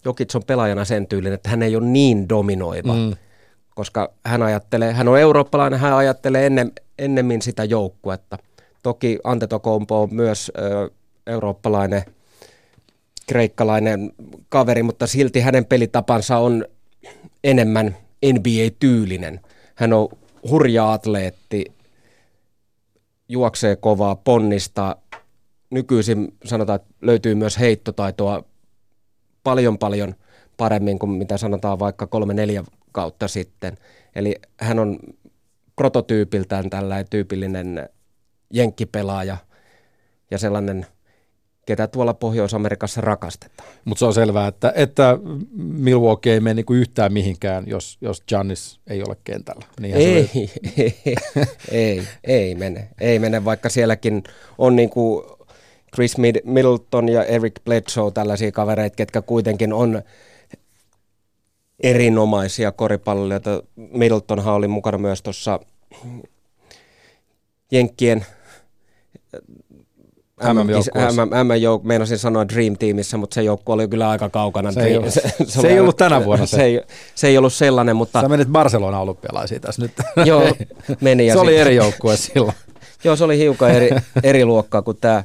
Jokic on pelaajana sen tyylin, että hän ei ole niin dominoiva. Mm koska hän ajattelee, hän on eurooppalainen, hän ajattelee ennen, ennemmin sitä joukkuetta. Toki Antetokounmpo on myös ö, eurooppalainen, kreikkalainen kaveri, mutta silti hänen pelitapansa on enemmän NBA-tyylinen. Hän on hurja atleetti, juoksee kovaa, ponnista. Nykyisin sanotaan, että löytyy myös heittotaitoa paljon paljon paremmin kuin mitä sanotaan vaikka kolme neljä kautta sitten. Eli hän on prototyypiltään tällainen tyypillinen jenkkipelaaja ja sellainen ketä tuolla Pohjois-Amerikassa rakastetaan. Mutta se on selvää, että, että Milwaukee ei mene niinku yhtään mihinkään, jos, jos Giannis ei ole kentällä. Niinhän se Ei, oli. ei, ei, ei mene. Ei mene, vaikka sielläkin on niin kuin Chris Mid- Middleton ja Eric Bledsoe tällaisia kavereita, ketkä kuitenkin on erinomaisia koripalloilijoita. Middletonhan oli mukana myös tuossa Jenkkien MM-joukkueessa. MM, MM jouk- meinasin sanoa Dream Teamissä, mutta se joukkue oli kyllä aika kaukana. Se ei Dream- ollut- (laughs) se oli ei aika- ollut tänä vuonna se. (laughs) Se ei, se ei ollut sellainen, mutta Sä menit Barcelona olympialaisiin tässä nyt. (laughs) joo, meni. ja se oli sit- eri joukkue silloin. Joo, se oli hiukan eri, eri luokkaa kuin tämä,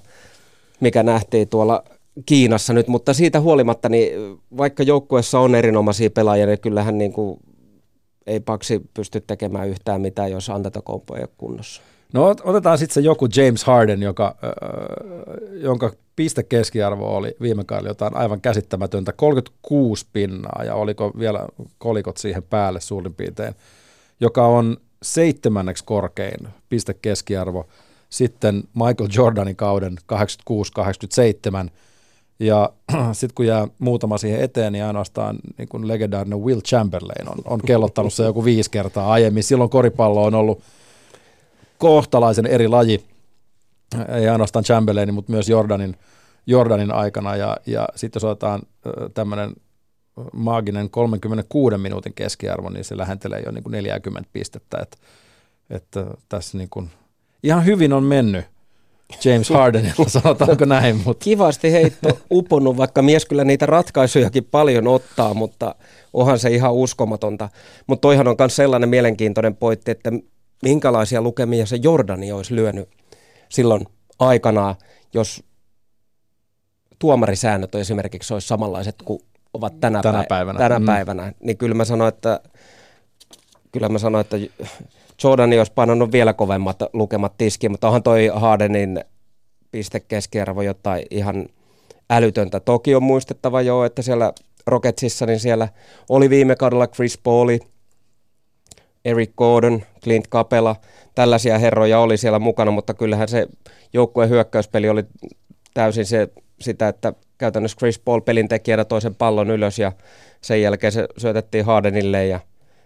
mikä nähtiin tuolla Kiinassa nyt, mutta siitä huolimatta, niin vaikka joukkueessa on erinomaisia pelaajia, niin kyllähän niin kuin ei Paksi pysty tekemään yhtään mitään, jos Antetokounmpo ei ole kunnossa. No ot- otetaan sitten se joku James Harden, joka, äh, jonka piste keskiarvo oli viime kaudella jotain aivan käsittämätöntä, 36 pinnaa ja oliko vielä kolikot siihen päälle suurin piirtein, joka on seitsemänneksi korkein piste keskiarvo sitten Michael Jordanin kauden 86-87 ja (clears throat) sitten kun jää muutama siihen eteen, niin ainoastaan niin kun legendaarinen Will Chamberlain on, on kellottanut se joku viisi kertaa aiemmin. Silloin koripallo on ollut kohtalaisen eri laji, ei ainoastaan Chamberlainin, mutta myös Jordanin, Jordanin aikana. Ja, ja sitten jos otetaan tämmöinen maaginen 36 minuutin keskiarvo, niin se lähentelee jo niin kuin 40 pistettä. Että, että tässä niin kuin, ihan hyvin on mennyt James Hardenilla, sanotaanko näin. Mutta. Kivasti heitto uponnut, vaikka mies kyllä niitä ratkaisujakin paljon ottaa, mutta onhan se ihan uskomatonta. Mutta toihan on myös sellainen mielenkiintoinen pointti, että minkälaisia lukemia se Jordani olisi lyönyt silloin aikanaan, jos tuomarisäännöt esimerkiksi olisi samanlaiset kuin ovat tänä, Tänä päivänä, päivänä. tänä Mm. päivänä, niin kyllä mä sanoin, että kyllä mä sanoin, että Jordani olisi painanut vielä kovemmat lukemat tiskiin, mutta onhan toi Hardenin piste keskiarvo jotain ihan älytöntä. Toki on muistettava jo, että siellä Rocketsissa, niin siellä oli viime kaudella Chris Pauli, Eric Gordon, Clint Capela, tällaisia herroja oli siellä mukana, mutta kyllähän se joukkueen hyökkäyspeli oli täysin se, sitä, että käytännössä Chris Paul pelin tekijänä toisen pallon ylös ja sen jälkeen se syötettiin Hardenille ja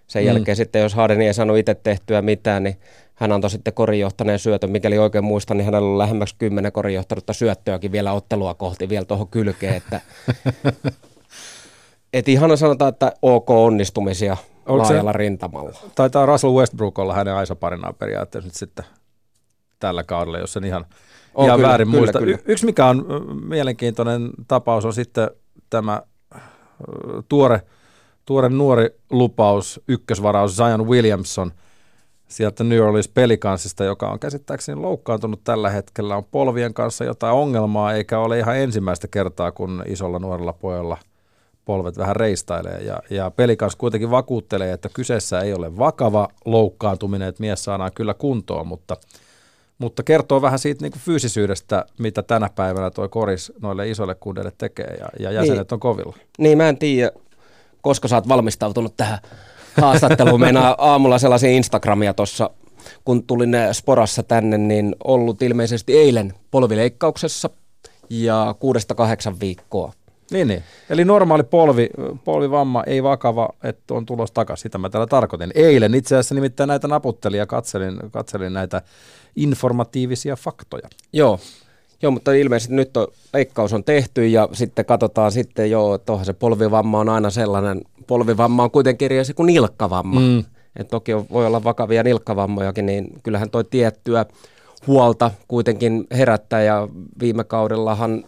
sen Mm. jälkeen sitten, jos Harden ei saanut itse tehtyä mitään, niin hän antoi sitten korinjohtaneen syötön. Mikäli oikein muistan, niin hänellä on lähemmäksi kymmenen korinjohtanutta syöttöäkin vielä ottelua kohti vielä tuohon kylkeen. Että, (laughs) et ihan sanotaan, että ok onnistumisia Onko se- laajalla rintamalla. Taitaa Russell Westbrook olla hänen aisaparinaan periaatteessa nyt sitten tällä kaudella, jos sen ihan, On ihan kyllä, väärin kyllä, muista. kyllä. Y- yksi mikä on mielenkiintoinen tapaus on sitten tämä tuore, tuore nuori lupaus, ykkösvaraus Zion Williamson sieltä New Orleans Pelicansista, joka on käsittääkseni loukkaantunut tällä hetkellä, on polvien kanssa jotain ongelmaa, eikä ole ihan ensimmäistä kertaa, kun isolla nuorella pojalla polvet vähän reistailee. Ja, ja Pelikans kuitenkin vakuuttelee, että kyseessä ei ole vakava loukkaantuminen, että mies saadaan kyllä kuntoon, mutta, mutta kertoo vähän siitä niin kuin fyysisyydestä, mitä tänä päivänä tuo koris noille isoille kundeille tekee, ja, ja jäsenet Niin. on kovilla. Niin mä en tiedä, koska sä oot valmistautunut tähän haastatteluun. Meinaa aamulla sellaisia Instagramia tuossa, kun tulin eh, Sporassa tänne, niin ollut ilmeisesti eilen polvileikkauksessa ja kuudesta kahdeksan viikkoa. Niin, niin. Eli normaali polvi, polvivamma, ei vakava, että on tulos takaisin. Sitä mä täällä tarkoitin. Eilen itse asiassa nimittäin näitä naputtelin ja katselin, katselin näitä informatiivisia faktoja. Joo. Joo, mutta ilmeisesti nyt on, leikkaus on tehty ja sitten katsotaan sitten jo, että onhan se polvivamma on aina sellainen, polvivamma on kuitenkin eri asia kuin nilkkavamma. Mm. Et toki voi olla vakavia nilkkavammojakin, niin kyllähän toi tiettyä huolta kuitenkin herättää ja viime kaudellahan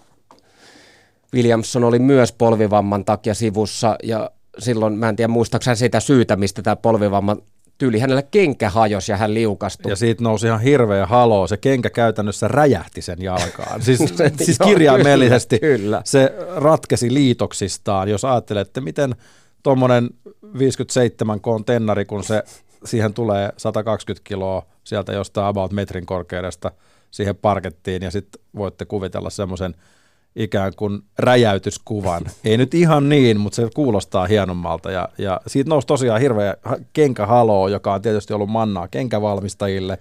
Williamson oli myös polvivamman takia sivussa ja silloin, mä en tiedä muistaakseni sitä syytä, mistä tämä polvivamman tyyli, hänellä kenkä hajosi ja hän liukastui. Ja siitä nousi ihan hirveä haloo. Se kenkä käytännössä räjähti sen jalkaan. Siis, (laughs) siis Joo, kirjaimellisesti kyllä, kyllä. se ratkesi liitoksistaan. Jos ajattelette, miten tuommoinen 57 kontennari, kun se siihen tulee 120 kiloa sieltä jostain about metrin korkeudesta siihen parkettiin ja sitten voitte kuvitella semmoisen ikään kuin räjäytyskuvan. (laughs) Ei nyt ihan niin, mutta se kuulostaa hienommalta ja, ja siitä nousi tosiaan hirveä ha- kenkähaloo, joka on tietysti ollut mannaa kenkävalmistajille.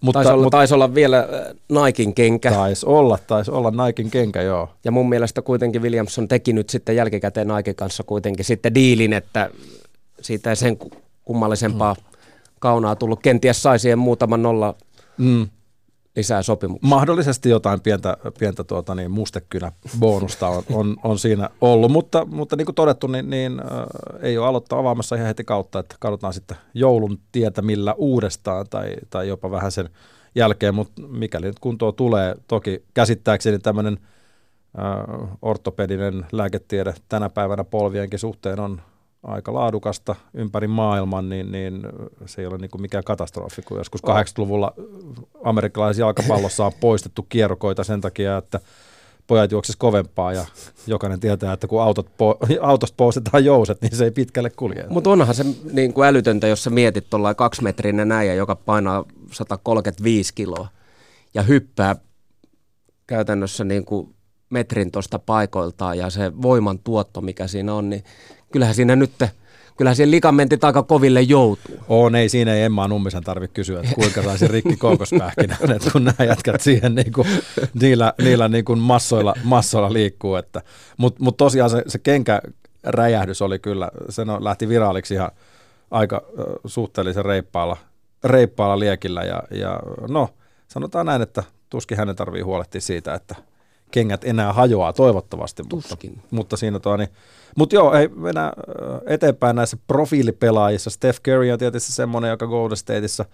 Mutta, taisi, olla, mutta, taisi olla vielä äh, Naikin kenkä. Taisi olla, taisi olla Naikin kenkä, joo. Ja mun mielestä kuitenkin Williamson teki nyt sitten jälkikäteen Naikin kanssa kuitenkin sitten diilin, että siitä ei sen kummallisempaa mm. kaunaa tullut. Kenties sai siihen muutaman nolla mm lisää sopimuksia. Mahdollisesti jotain pientä, pientä tuota, niin, mustekynä bonusta on, on, on, siinä ollut, mutta, mutta niin kuin todettu, niin, niin äh, ei ole aloittaa avaamassa ihan heti kautta, että katsotaan sitten joulun tietä millä uudestaan tai, tai jopa vähän sen jälkeen, mutta mikäli nyt kuntoa tulee, toki käsittääkseni tämmöinen äh, ortopedinen lääketiede tänä päivänä polvienkin suhteen on aika laadukasta ympäri maailman, niin, niin se ei ole niin kuin mikään katastrofi, kun joskus 80-luvulla amerikkalaisessa jalkapallossa on poistettu kierrokoita sen takia, että pojat juoksisivat kovempaa ja jokainen tietää, että kun autot po- autosta poistetaan jouset, niin se ei pitkälle kulje. Mutta onhan se niin kuin älytöntä, jos sä mietit tuollainen kaksimetrinen näijä, joka painaa 135 kiloa ja hyppää käytännössä niin kuin metrin tuosta paikoiltaan ja se voiman tuotto, mikä siinä on, niin kyllähän siinä nyt, kyllähän siihen ligamentit aika koville joutuu. On, ei siinä ei Emma Nummisen tarvitse kysyä, että kuinka saisi rikki koukospähkinä, (laughs) että kun nämä jätkät siihen niin kuin, niillä, niillä niin kuin massoilla, massoilla liikkuu. Mutta mut tosiaan se, se kenkä räjähdys oli kyllä, se no, lähti viraaliksi ihan aika suhteellisen reippaalla, reippaalla liekillä ja, ja no sanotaan näin, että tuskin hänen tarvii huolehtia siitä, että kengät enää hajoaa toivottavasti. Tuskin. Mutta, mutta siinä tuo, niin, mutta joo, ei mennä eteenpäin näissä profiilipelaajissa. Steph Curry on tietysti semmoinen, joka Golden Stateissa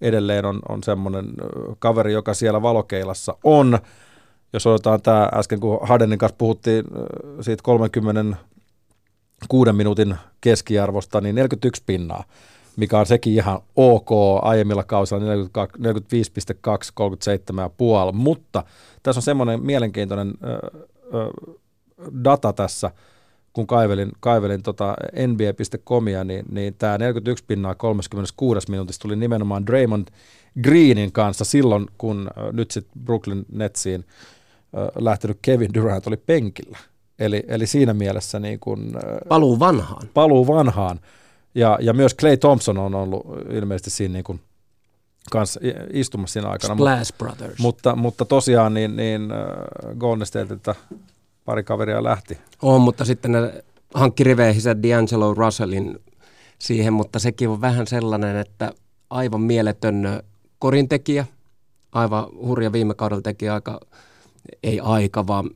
edelleen on, on semmoinen kaveri, joka siellä valokeilassa on. Jos otetaan tämä äsken, kun Hardenin kanssa puhuttiin siitä 36 minuutin keskiarvosta, niin 41 pinnaa mikä on sekin ihan ok aiemmilla kausilla 45,2, 37,5, mutta tässä on semmoinen mielenkiintoinen ö, ö, data tässä, kun kaivelin, kaivelin tota NBA.comia, niin, niin tämä 41 pinnaa 36 minuutissa tuli nimenomaan Draymond Greenin kanssa silloin, kun ö, nyt sitten Brooklyn Netsiin ö, lähtenyt Kevin Durant oli penkillä. Eli, eli siinä mielessä niin kun, paluu vanhaan. Paluu vanhaan. Ja, ja myös Clay Thompson on ollut ilmeisesti siinä niin kuin kanssa istumassa siinä aikana. Splash Brothers. Mutta, mutta tosiaan niin, niin äh, Golden Stateilta pari kaveria lähti. On, mutta sitten ne hankki riveihinsä D'Angelo Russellin siihen, mutta sekin on vähän sellainen, että aivan mieletön korintekijä, aivan hurja viime kaudella teki aika, ei aika, vaan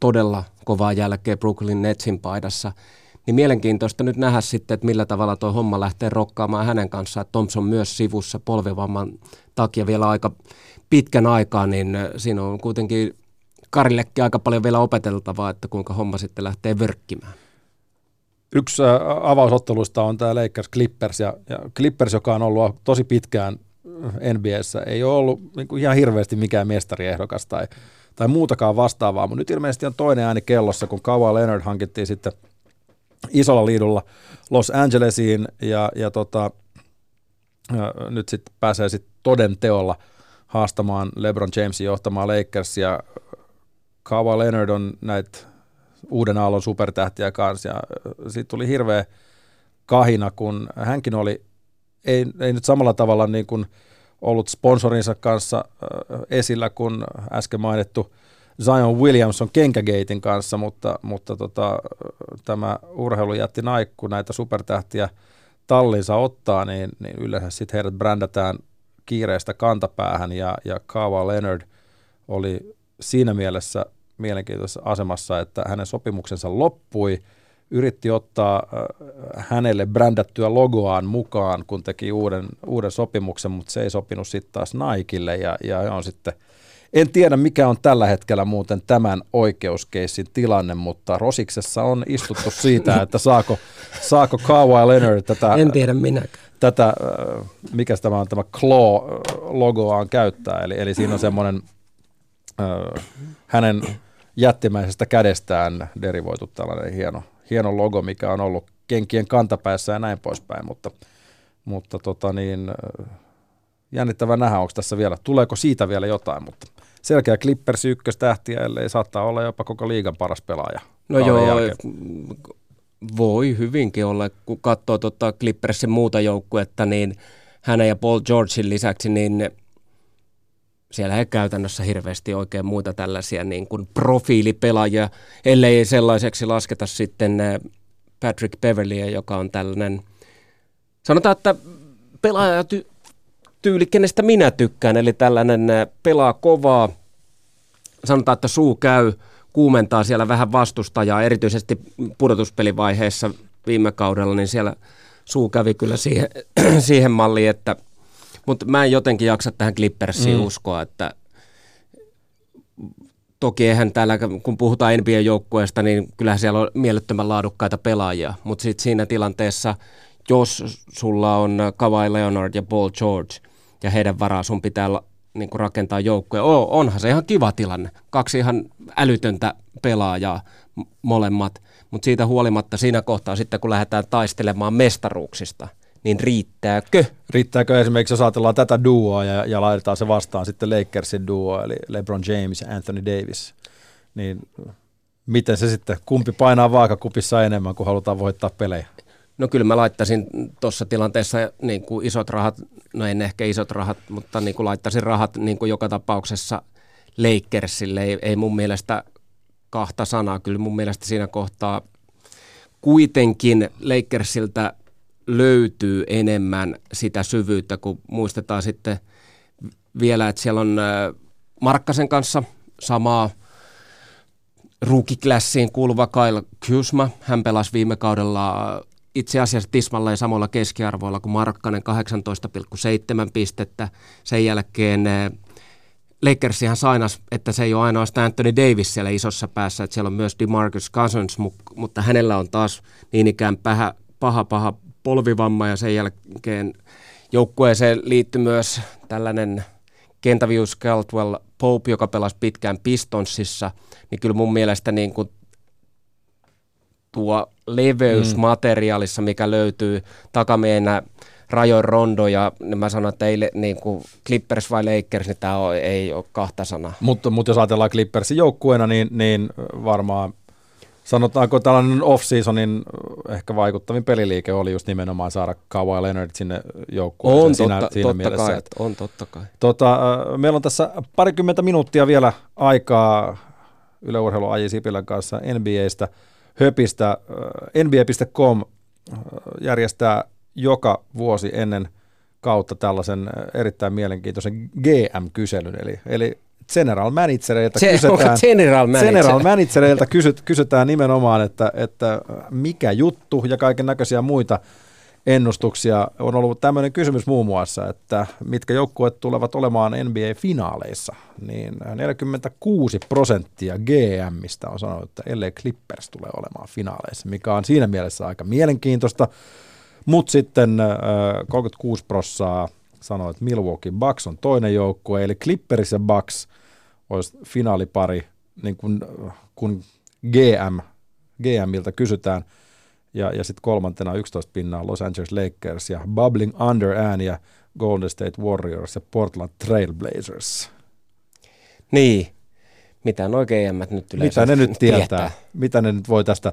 todella kovaa jälkeen Brooklyn Netsin paidassa – niin mielenkiintoista nyt nähdä sitten, että millä tavalla tuo homma lähtee rokkaamaan hänen kanssaan. Thompson myös sivussa polvivamman takia vielä aika pitkän aikaa, niin siinä on kuitenkin Karillekin aika paljon vielä opeteltavaa, että kuinka homma sitten lähtee vörkkimään. Yksi avausotteluista on tämä Lakers Clippers, ja, ja Clippers, joka on ollut tosi pitkään NBAssä, ei ole ollut niin kuin ihan hirveästi mikään mestariehdokas tai, tai muutakaan vastaavaa, mutta nyt ilmeisesti on toinen ääni kellossa, kun Kawhi Leonard hankittiin sitten – isolla liidulla Los Angelesiin ja, ja tota, nyt sitten pääsee sitten toden teolla haastamaan LeBron Jamesin johtamaan Lakersia. Kawhi Leonard on näitä uuden aallon supertähtiä kanssa ja siitä tuli hirveä kahina, kun hänkin oli, ei, ei nyt samalla tavalla niin kuin ollut sponsorinsa kanssa esillä kuin äsken mainittu Zion Williamson kenkägeitin kanssa, mutta, mutta tota, tämä urheilujätti Naikku näitä supertähtiä tallinsa ottaa, niin, niin yleensä sitten heidät brändätään kiireestä kantapäähän ja, ja Kawhi Leonard oli siinä mielessä mielenkiintoisessa asemassa, että hänen sopimuksensa loppui, yritti ottaa äh, hänelle brändättyä logoaan mukaan, kun teki uuden, uuden sopimuksen, mutta se ei sopinut sitten taas Naikille ja, ja on sitten – en tiedä, mikä on tällä hetkellä muuten tämän oikeuskeissin tilanne, mutta Rosiksessa on istuttu siitä, (laughs) että saako, saako Kawhi Leonard tätä... En tiedä minäkään. Tätä, äh, mikä tämä on, tämä Claw-logoaan käyttää, eli, eli siinä on semmoinen äh, hänen jättimäisestä kädestään derivoitu tällainen hieno, hieno logo, mikä on ollut kenkien kantapäässä ja näin poispäin, mutta, mutta tota niin, äh, jännittävä nähdä, onko tässä vielä, tuleeko siitä vielä jotain, mutta selkeä Clippers ykköstähtiä, ellei saattaa olla jopa koko liigan paras pelaaja. No joo, jälkeen. voi hyvinkin olla, kun katsoo tuota Clippersin muuta joukkuetta, niin hänen ja Paul Georgein lisäksi, niin siellä ei käytännössä hirveästi oikein muita tällaisia niin kuin profiilipelaajia, ellei sellaiseksi lasketa sitten Patrick Beverleyä, joka on tällainen, sanotaan, että pelaaja tyyli, kenestä minä tykkään, eli tällainen pelaa kovaa, sanotaan, että suu käy, kuumentaa siellä vähän vastustajaa, erityisesti pudotuspelivaiheessa viime kaudella, niin siellä suu kävi kyllä siihen, (clears throat) siihen malliin, että mutta mä en jotenkin jaksa tähän Clippersiin mm. uskoa, että toki eihän täällä, kun puhutaan NBA-joukkueesta, niin kyllähän siellä on mielettömän laadukkaita pelaajia, mutta sitten siinä tilanteessa, jos sulla on Kawhi Leonard ja Paul George ja heidän varaa sun pitää niin kuin rakentaa joukkoja, oh, onhan se ihan kiva tilanne. Kaksi ihan älytöntä pelaajaa molemmat, mutta siitä huolimatta siinä kohtaa sitten, kun lähdetään taistelemaan mestaruuksista – niin riittääkö? Riittääkö esimerkiksi, jos ajatellaan tätä duoa ja, ja laitetaan se vastaan sitten Lakersin duo, eli LeBron James ja Anthony Davis, niin miten se sitten, kumpi painaa vaakakupissa enemmän, kun halutaan voittaa pelejä? No kyllä mä laittaisin tuossa tilanteessa niin kuin isot rahat, no en ehkä isot rahat, mutta niin kuin laittaisin rahat niin kuin joka tapauksessa Lakersille. Ei, ei mun mielestä kahta sanaa, kyllä mun mielestä siinä kohtaa kuitenkin Lakersiltä löytyy enemmän sitä syvyyttä, kun muistetaan sitten vielä, että siellä on Markkasen kanssa samaa ruukiklassiin kuuluva Kyle Kuzma. Hän pelasi viime kaudella itse asiassa tismalleen samoilla keskiarvoilla kuin Markkanen 18,7 pistettä. Sen jälkeen Lakersihan sainas, että se ei ole ainoastaan Anthony Davis siellä isossa päässä, että siellä on myös DeMarcus Cousins, mutta hänellä on taas niin ikään paha, paha, paha polvivamma ja sen jälkeen joukkueeseen liittyi myös tällainen Kentavius Caldwell Pope, joka pelasi pitkään Pistonsissa, niin kyllä mun mielestä niin kuin tuo leveys mm. materiaalissa, mikä löytyy takameenä Rajon Rondo ja niin mä sanon, että ei niin kuin Clippers vai Lakers, niin tämä ei ole kahta sanaa. Mutta, mutta jos ajatellaan Clippersin joukkueena, niin, niin varmaan sanotaanko tällainen off-seasonin ehkä vaikuttavin peliliike oli just nimenomaan saada Kawhi Leonard sinne joukkueeseen on siinä, totta, siinä totta mielessä. Kai, että, on totta kai. Tota, meillä on tässä parikymmentä minuuttia vielä aikaa Yle Urheilu Aji Sipilän kanssa NBAstä höpistä. NBA.com järjestää joka vuosi ennen kautta tällaisen erittäin mielenkiintoisen GM-kyselyn, eli, eli general managereilta Se, kysytään, (laughs) general manager. general managereilta kysyt, kysytään nimenomaan, että, että mikä juttu ja kaiken näköisiä muita ennustuksia. On ollut tämmöinen kysymys muun muassa, että mitkä joukkueet tulevat olemaan NBA-finaaleissa, niin 46 prosenttia GMistä on sanonut, että LA Clippers tulee olemaan finaaleissa, mikä on siinä mielessä aika mielenkiintoista, mutta sitten 36 prosenttia sanoi, että Milwaukee Bucks on toinen joukkue, eli Clippers ja Bucks olisi finaalipari, niin kun, kun GM, GMiltä kysytään, ja, ja sitten kolmantena 11 pinnaa Los Angeles Lakers ja Bubbling Under ääniä Golden State Warriors ja Portland Trailblazers. Niin, mitä nuo GM nyt yleensä Mitä ne nyt tietää? tietää? Mitä ne nyt voi tästä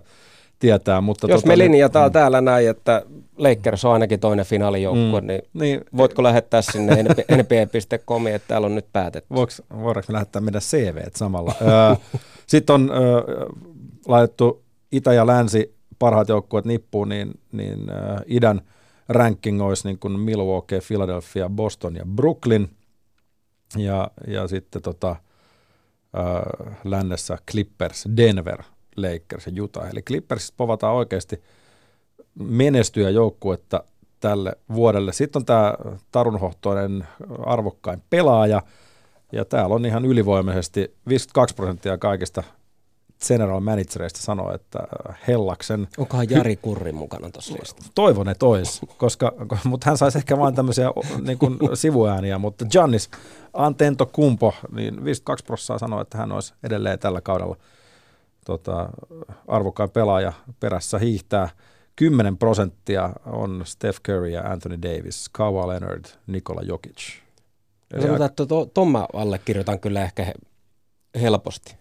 tietää. Mutta Jos tota, me linjataan mm. täällä näin, että Lakers on ainakin toinen finaalijoukkue, mm. niin, niin voitko lähettää sinne nba.com, (laughs) että täällä on nyt päätetty? Voiko, voidaanko me lähettää meidän CV samalla? (laughs) Sitten on laitettu Itä ja Länsi parhaat joukkueet nippuun, niin, niin idän ranking olisi niin kuin Milwaukee, Philadelphia, Boston ja Brooklyn. Ja, ja sitten tota, lännessä Clippers, Denver, Lakers ja Utah. Eli Clippersissa povataan oikeasti menestyä joukkuetta tälle vuodelle. Sitten on tämä tarunhohtoinen arvokkain pelaaja, ja täällä on ihan ylivoimaisesti 52 prosenttia kaikista general managereista sanoo, että Hellaksen... Onkohan Jari Kurri mukana tuossa listassa? Toivon, että olisi, koska, mutta hän saisi ehkä vain tämmöisiä niin kuin sivuääniä, mutta Giannis Antento Kumpo, niin 52 prosenttia sanoo, että hän olisi edelleen tällä kaudella – tota, arvokkain pelaaja perässä hiihtää. 10 prosenttia on Steph Curry ja Anthony Davis, Kawhi Leonard, Nikola Jokic. Sanotaan, että tuon mä allekirjoitan kyllä ehkä helposti.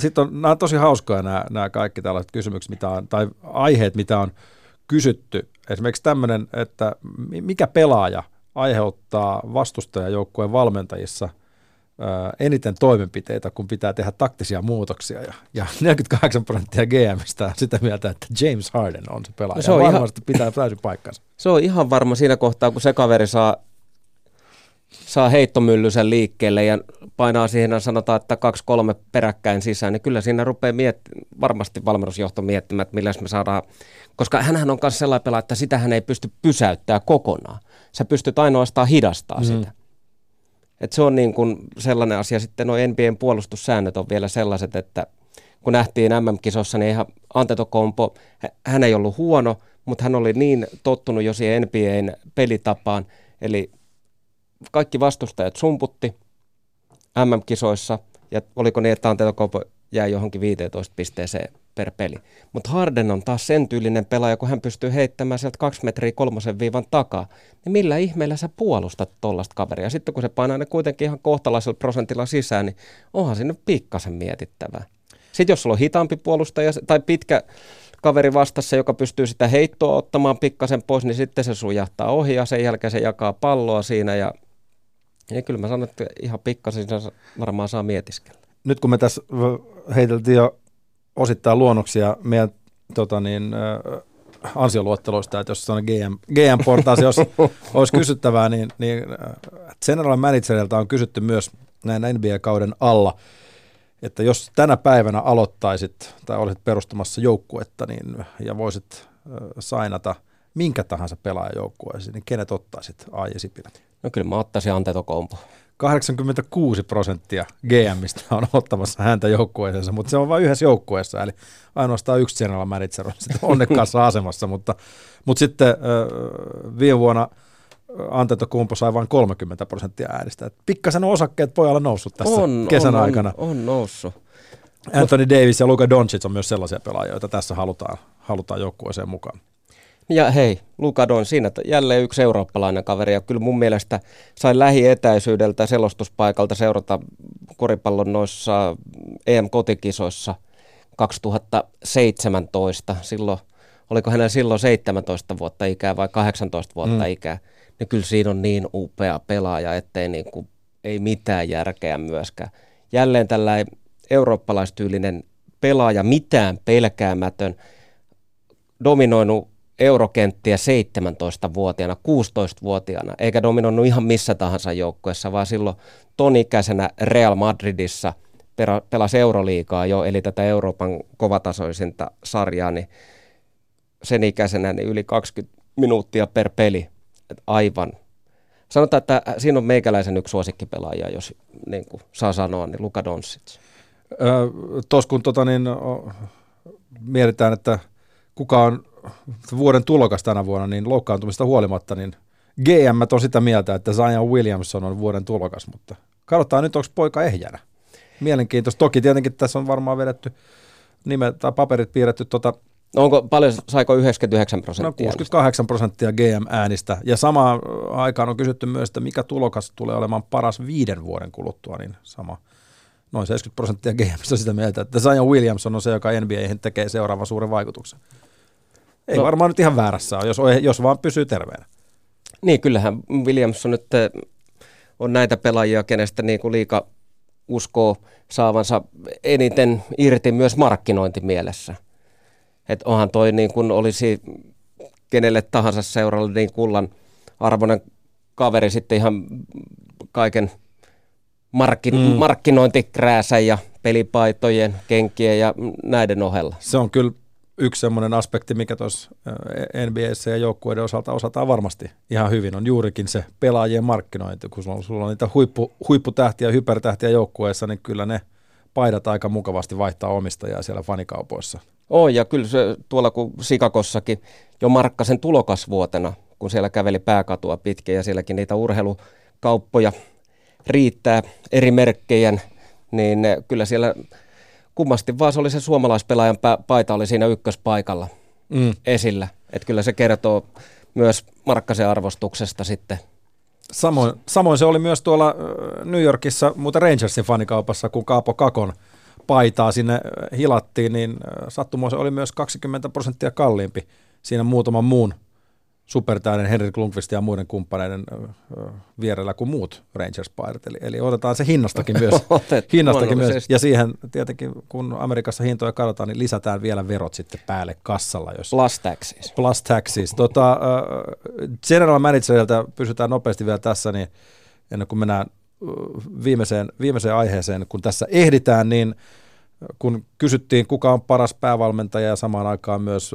Sitten on, nämä on tosi hauskoja nämä, nämä kaikki tällaiset kysymykset, mitä on, tai aiheet, mitä on kysytty. Esimerkiksi tämmöinen, että mikä pelaaja aiheuttaa vastustajajoukkueen valmentajissa eniten toimenpiteitä, kun pitää tehdä taktisia muutoksia. Ja, ja 48 prosenttia GMstä on sitä mieltä, että James Harden on se pelaaja. No se on varmasti ihan, pitää täysin paikkansa. (laughs) Se on ihan varma siinä kohtaa, kun se kaveri saa, saa heittomyllysen liikkeelle ja painaa siihen, sanotaan, että kaksi kolme peräkkäin sisään, niin kyllä siinä rupeaa mietti, varmasti valmennusjohto miettimään, että millä me saadaan, koska hänhän on myös sellainen pelaaja, että sitä hän ei pysty pysäyttämään kokonaan. Sä pystyt ainoastaan hidastaa mm. sitä. Et se on niin kuin sellainen asia. Sitten nuo NBAn puolustussäännöt on vielä sellaiset, että kun nähtiin MM-kisossa, niin ihan Antetokounmpo, hän ei ollut huono, mutta hän oli niin tottunut jo siihen NBAn pelitapaan, eli kaikki vastustajat sumputti MM-kisoissa, ja oliko niin, että Antetokounmpo jäi johonkin 15 pisteeseen per peli. Mutta Harden on taas sen tyylinen pelaaja, kun hän pystyy heittämään sieltä kaksi metriä kolmosen viivan takaa, niin millä ihmeellä sä puolustat tollasta kaveria? Sitten kun se painaa ne kuitenkin ihan kohtalaisella prosentilla sisään, niin onhan sinne pikkasen mietittävää. Sitten jos sulla on hitaampi puolustaja tai pitkä kaveri vastassa, joka pystyy sitä heittoa ottamaan pikkasen pois, niin sitten se sujahtaa ohi ja sen jälkeen se jakaa palloa siinä ja, ja kyllä mä sanon, että ihan pikkasen varmaan saa mietiskellä. Nyt kun me tässä heiteltiin jo osittain luonnoksia meidän tota niin, ansioluetteloista, että jos on GM, GM-portaasi, jos (laughs) olisi kysyttävää, niin, niin general managerilta on kysytty myös näin NBA-kauden alla, että jos tänä päivänä aloittaisit tai olisit perustamassa joukkuetta niin, ja voisit sainata minkä tahansa pelaajajoukkueesi, niin kenet ottaisit A. Sipilä? No kyllä mä ottaisin Antetokounmpo. 86 prosenttia GMistä on ottamassa häntä joukkueeseensa, mutta se on vain yhdessä joukkueessa, eli ainoastaan yksi general manager on sitten onnekkaassa (laughs) asemassa, mutta, mutta sitten äh, viime vuonna Antetokounmpo sai vain 30 prosenttia äänistä. Et pikkasen osakkeet pojalla noussut tässä on, kesän on, aikana. On, on noussut. Anthony Davis ja Luka Doncic on myös sellaisia pelaajia, joita tässä halutaan, halutaan joukkueeseen mukaan. Ja hei, Luka Don siinä jälleen yksi eurooppalainen kaveri ja kyllä mun mielestä sain lähietäisyydeltä selostuspaikalta seurata koripallon noissa EM-kotikisoissa 2017. Silloin, oliko hänellä silloin 17 vuotta ikää vai 18 vuotta mm. ikää. Niin kyllä siinä on niin upea pelaaja, ettei niin kuin, ei mitään järkeä myöskään. Jälleen tällainen eurooppalaistyylinen pelaaja, mitään pelkäämätön, dominoinut eurokenttiä 17-vuotiaana, 16-vuotiaana, eikä dominoinut ihan missä tahansa joukkueessa, vaan silloin ton ikäisenä Real Madridissa pelasi Euroliigaa jo, eli tätä Euroopan kovatasoisinta sarjaa, niin sen ikäisenä niin yli 20 minuuttia per peli. Et aivan. Sanotaan, että siinä on meikäläisen yksi suosikkipelaaja, jos niin kuin saa sanoa, niin Luka Doncic. Tuossa kun tota, niin, mietitään, että kuka on vuoden tulokas tänä vuonna, niin loukkaantumista huolimatta, niin GM on sitä mieltä, että Zion Williamson on vuoden tulokas, mutta katsotaan nyt, onko poika ehjänä. Mielenkiintoista. Toki tietenkin tässä on varmaan vedetty nimet tai paperit piirretty tota, No onko paljon, saiko 99 prosenttia? No 68 prosenttia GM-äänistä. Ja samaan aikaan on kysytty myös, että mikä tulokas tulee olemaan paras viiden vuoden kuluttua, niin sama. Noin 70 prosenttia GM on sitä mieltä, että Zion Williamson on se, joka NBA tekee seuraavan suuren vaikutuksen. Ei no, varmaan nyt ihan väärässä ole, jos, jos vaan pysyy terveenä. Niin, kyllähän Williamson nyt eh, on näitä pelaajia, kenestä niin kuin liika uskoo saavansa eniten irti myös markkinointimielessä. Että onhan toi niin kuin olisi kenelle tahansa seuralle niin kullan arvoinen kaveri sitten ihan kaiken markkin, mm. markkinointikrääsä ja pelipaitojen, kenkien ja näiden ohella. Se on kyllä yksi semmoinen aspekti, mikä tuossa NBAssä ja joukkueiden osalta osataan varmasti ihan hyvin, on juurikin se pelaajien markkinointi. Kun sulla on, sulla on niitä huippu, huipputähtiä hypertähtiä joukkueessa, niin kyllä ne paidat aika mukavasti vaihtaa omistajaa siellä fanikaupoissa. Oo, ja kyllä se tuolla kuin Sikakossakin jo Markkasen tulokasvuotena, kun siellä käveli pääkatua pitkin ja sielläkin niitä urheilukauppoja riittää eri merkkejen, niin kyllä siellä kummasti vaan se oli se suomalaispelaajan paita oli siinä ykköspaikalla mm. esillä. Että kyllä se kertoo myös Markkasen arvostuksesta sitten. Samoin, samoin se oli myös tuolla New Yorkissa, mutta Rangersin fanikaupassa, kun Kaapo Kakon paitaa sinne hilattiin, niin sattumoissa oli myös 20 prosenttia kalliimpi siinä muutaman muun supertäyden Henrik Lundqvist ja muiden kumppaneiden vierellä kuin muut Rangers. Eli, eli otetaan se hinnastakin myös. (laughs) hinnastakin myös. Ja siihen tietenkin, kun Amerikassa hintoja katsotaan, niin lisätään vielä verot sitten päälle kassalla. Jos plus taxes. Plus taxes. Tota, general managerilta pysytään nopeasti vielä tässä, niin ennen kuin mennään viimeiseen, viimeiseen aiheeseen, kun tässä ehditään, niin kun kysyttiin, kuka on paras päävalmentaja ja samaan aikaan myös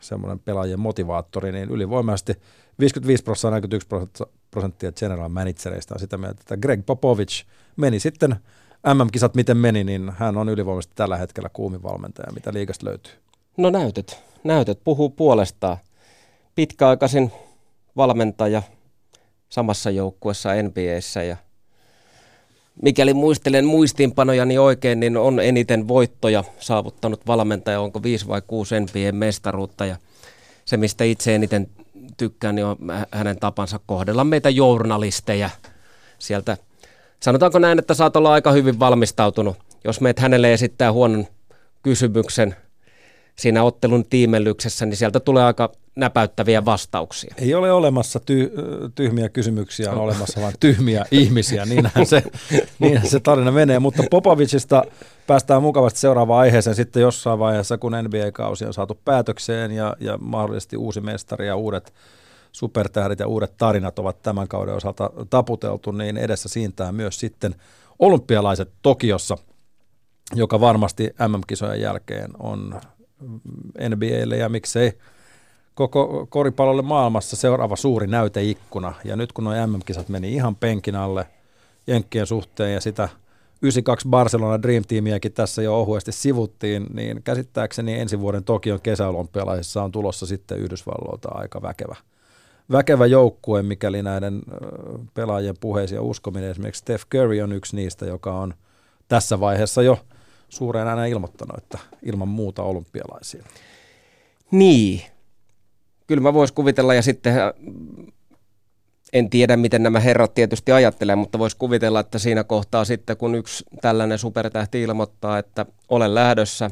semmoinen pelaajien motivaattori, niin ylivoimaisesti 55 prosenttia 41 prosenttia general managereista on sitä mieltä, että Greg Popovich meni sitten MM-kisat miten meni, niin hän on ylivoimaisesti tällä hetkellä kuumin valmentaja, mitä liikasta löytyy. No näytöt, näytöt puhuu puolestaan. Pitkäaikaisin valmentaja samassa joukkuessa NBAssä ja mikäli muistelen muistiinpanojani oikein, niin on eniten voittoja saavuttanut valmentaja, onko viisi vai kuusi NBA-mestaruutta. Ja se, mistä itse eniten tykkään, niin on hänen tapansa kohdella meitä journalisteja sieltä. Sanotaanko näin, että saat olla aika hyvin valmistautunut, jos meet hänelle esittää huonon kysymyksen siinä ottelun tiimellyksessä, niin sieltä tulee aika näpäyttäviä vastauksia. Ei ole olemassa ty- tyhmiä kysymyksiä, on olemassa vain tyhmiä (laughs) ihmisiä, niinhän se, niinhän se tarina menee. Mutta Popovicista päästään mukavasti seuraavaan aiheeseen sitten jossain vaiheessa, kun NBA-kausi on saatu päätökseen ja, ja mahdollisesti uusi mestari ja uudet supertähdet ja uudet tarinat ovat tämän kauden osalta taputeltu, niin edessä siintää myös sitten olympialaiset Tokiossa, joka varmasti MM-kisojen jälkeen on NBAlle ja miksei koko koripallolle maailmassa seuraava suuri näyteikkuna. Ja nyt kun nuo MM-kisat meni ihan penkin alle Jenkkien suhteen ja sitä 92 Barcelona Dream Teamiäkin tässä jo ohuesti sivuttiin, niin käsittääkseni ensi vuoden Tokion kesäolympialaisissa on tulossa sitten Yhdysvalloilta aika väkevä, väkevä joukkue, mikäli näiden pelaajien puheisia uskominen. Esimerkiksi Steph Curry on yksi niistä, joka on tässä vaiheessa jo suureen aina ilmoittanut, että ilman muuta olympialaisia. Niin, kyllä mä vois kuvitella ja sitten en tiedä, miten nämä herrat tietysti ajattelee, mutta voisi kuvitella, että siinä kohtaa sitten, kun yksi tällainen supertähti ilmoittaa, että olen lähdössä,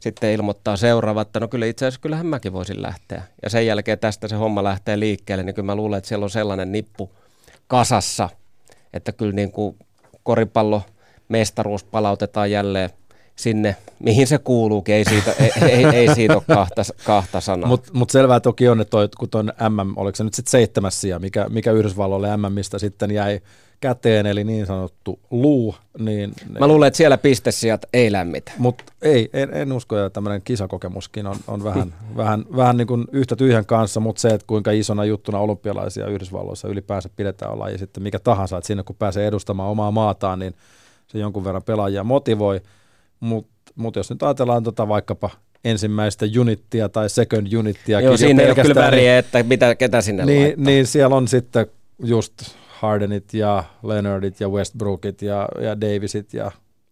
sitten ilmoittaa seuraava, että no kyllä itse asiassa kyllähän mäkin voisin lähteä. Ja sen jälkeen tästä se homma lähtee liikkeelle, niin kyllä mä luulen, että siellä on sellainen nippu kasassa, että kyllä niin kuin koripallo mestaruus palautetaan jälleen sinne, mihin se kuuluukin, ei siitä, ei, ei, ei siitä ole kahta, kahta sanaa. Mutta mut selvää toki on, että toi, kun tuon MM, oliko se nyt sitten seitsemäs sija, mikä, mikä Yhdysvalloille MMistä sitten jäi käteen, eli niin sanottu luu. Niin, Mä luulen, että siellä pistesijat ei lämmitä. Mutta ei, en, en usko, että tämmöinen kisakokemuskin on, on vähän, (laughs) vähän, vähän niin kuin yhtä tyhjän kanssa, mutta se, että kuinka isona juttuna olympialaisia Yhdysvalloissa ylipäänsä pidetään olla ja sitten mikä tahansa, että sinne kun pääsee edustamaan omaa maataan, niin se jonkun verran pelaajia motivoi. Mutta mut jos nyt ajatellaan tota vaikkapa ensimmäistä unittia tai second unittia. Joo, siinä ei ole kyllä väriä, niin, että mitä, ketä sinne niin, laittaa. Niin siellä on sitten just Hardenit ja Leonardit ja Westbrookit ja, ja Davisit ja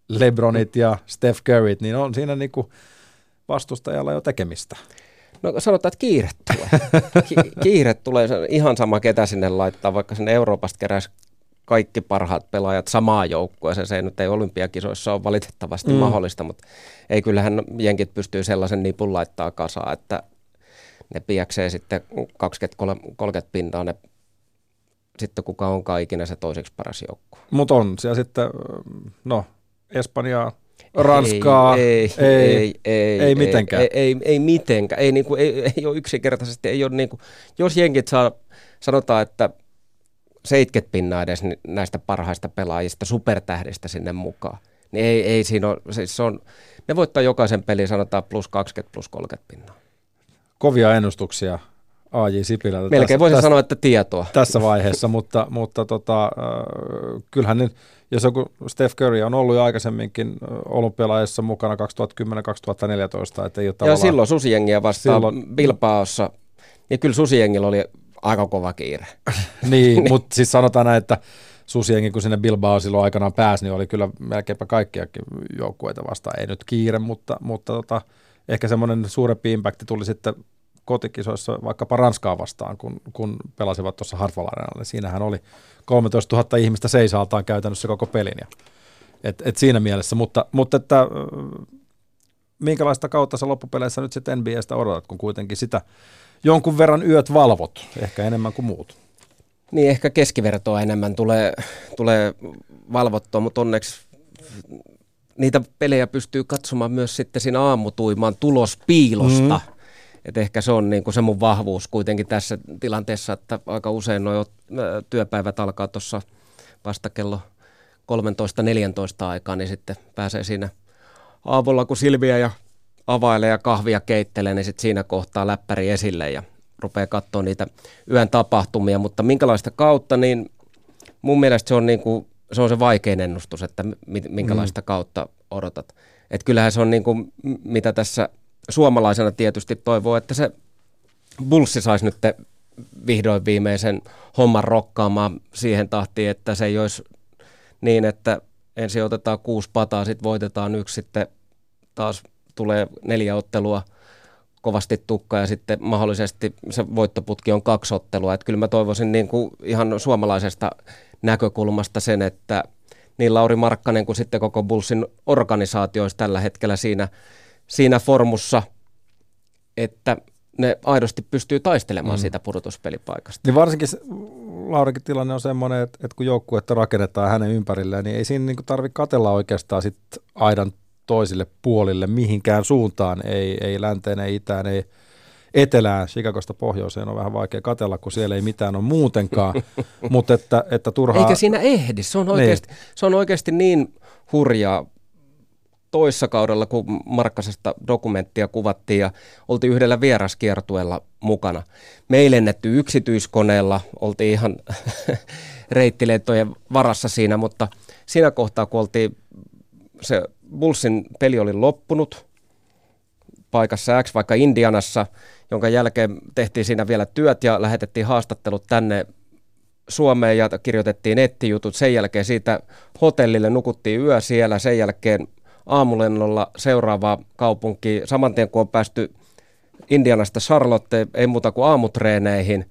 Lebronit ja Steph Curryt, niin on siinä niinku vastustajalla jo tekemistä. No sanotaan, että kiire tulee. Ki- kiire tulee, ihan sama ketä sinne laittaa, vaikka sinne Euroopasta keräisi kaikki parhaat pelaajat samaan joukkueeseen. Se nyt ei olympiakisoissa ole valitettavasti mm. mahdollista, mutta ei kyllähän jenkit pystyy sellaisen nipun laittaa kasaan, että ne piäksee sitten 20-30 pintaa ne sitten kuka on ikinä se toiseksi paras joukkue. Mutta on siellä sitten, no Espanjaa, Ranskaa, ei, ei, ei, ei, ei mitenkään. Ei, ei, ei mitenkään, ei, niinku, ei, ei ole yksinkertaisesti, ei ole niinku, jos jenkit saa, sanotaan, että 70 pinnaa edes näistä parhaista pelaajista, supertähdistä sinne mukaan. Niin ei, ei siinä ole, siis se on, ne voittaa jokaisen pelin sanotaan plus 20, plus 30 pinnaa. Kovia ennustuksia AJ Sipilältä. Melkein voisin tästä, sanoa, että tietoa. Tässä vaiheessa, mutta, mutta tota, äh, kyllähän nyt, jos joku Steph Curry on ollut jo aikaisemminkin olympialaisissa mukana 2010-2014, että ei ole Ja silloin susijengiä vastaan silloin, Bilbaossa, ja kyllä susijengillä oli aika kova kiire. (laughs) niin, (laughs) mutta siis sanotaan näin, että Susienkin, kun sinne Bilbao silloin aikanaan pääsi, niin oli kyllä melkeinpä kaikkiakin joukkueita vastaan. Ei nyt kiire, mutta, mutta tota, ehkä semmoinen suurempi impakti tuli sitten kotikisoissa vaikkapa Ranskaa vastaan, kun, kun pelasivat tuossa Hartwall. Niin siinähän oli 13 000 ihmistä seisaltaan käytännössä koko pelin. Ja, et, et siinä mielessä, mutta, mutta että minkälaista kautta sä loppupeleissä nyt sitten NBAstä odotat, kun kuitenkin sitä jonkun verran yöt valvot, ehkä enemmän kuin muut. Niin, ehkä keskivertoa enemmän tulee, tulee valvottua, mutta onneksi niitä pelejä pystyy katsomaan myös sitten siinä aamutuimaan tulospiilosta. Mm. Et ehkä se on niin kuin se mun vahvuus kuitenkin tässä tilanteessa, että aika usein nuo työpäivät alkaa tuossa vasta kello 13-14 aikaa, niin sitten pääsee siinä aavulla, kun Silviä ja availee ja kahvia keittelee, niin sitten siinä kohtaa läppäri esille ja rupeaa katsoa niitä yön tapahtumia, mutta minkälaista kautta, niin mun mielestä se on, niin kuin, se, on se vaikein ennustus, että minkälaista mm. kautta odotat. Et kyllähän se on niin kuin, mitä tässä suomalaisena tietysti toivoo, että se Bulssi saisi nyt vihdoin viimeisen homman rokkaamaan siihen tahtiin, että se ei olisi niin, että ensin otetaan kuusi pataa, sitten voitetaan yksi, sitten taas tulee neljä ottelua kovasti tukka ja sitten mahdollisesti se voittoputki on kaksi ottelua. Että kyllä mä toivoisin niin kuin ihan suomalaisesta näkökulmasta sen, että niin Lauri Markkanen kuin sitten koko Bullsin organisaatio olisi tällä hetkellä siinä, siinä formussa, että ne aidosti pystyy taistelemaan mm. siitä pudotuspelipaikasta. Niin varsinkin Laurikin tilanne on semmoinen, että, että kun joukkuetta rakennetaan hänen ympärilleen, niin ei siinä niin tarvitse katella oikeastaan sit aidan toisille puolille mihinkään suuntaan, ei, ei länteen, ei itään, ei etelään, Chicagosta pohjoiseen on vähän vaikea katella, kun siellä ei mitään ole muutenkaan, (laughs) mutta että, että turhaa... Eikä siinä ehdi, se on oikeasti niin, se on oikeasti niin hurjaa. Toissa kaudella, kun Markkasesta dokumenttia kuvattiin ja oltiin yhdellä vieraskiertueella mukana. Me lennetty yksityiskoneella, oltiin ihan (laughs) reittilentojen varassa siinä, mutta siinä kohtaa, kun oltiin, se Bullsin peli oli loppunut paikassa X, vaikka Indianassa, jonka jälkeen tehtiin siinä vielä työt ja lähetettiin haastattelut tänne Suomeen ja kirjoitettiin nettijutut. Sen jälkeen siitä hotellille nukuttiin yö siellä, sen jälkeen aamulennolla seuraavaa kaupunki. Saman tien kun on päästy Indianasta Charlotte, ei muuta kuin aamutreeneihin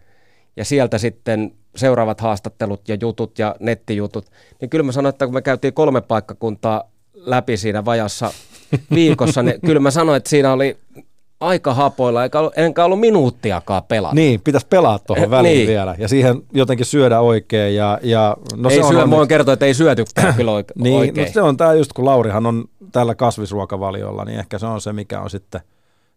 ja sieltä sitten seuraavat haastattelut ja jutut ja nettijutut, niin kyllä mä sanoin, että kun me käytiin kolme paikkakuntaa läpi siinä vajassa viikossa, niin kyllä mä sanoin, että siinä oli aika hapoilla, eikä ollut, enkä ollut minuuttiakaan pelata. Niin, pitäisi pelaa tuohon eh, väliin niin. vielä ja siihen jotenkin syödä oikein. Ja, ja, no ei se syö, on voin kertoa, että ei syötykään (coughs) kyllä oike- niin, no oikein. No se on tämä just, kun Laurihan on tällä kasvisruokavaliolla, niin ehkä se on se, mikä on sitten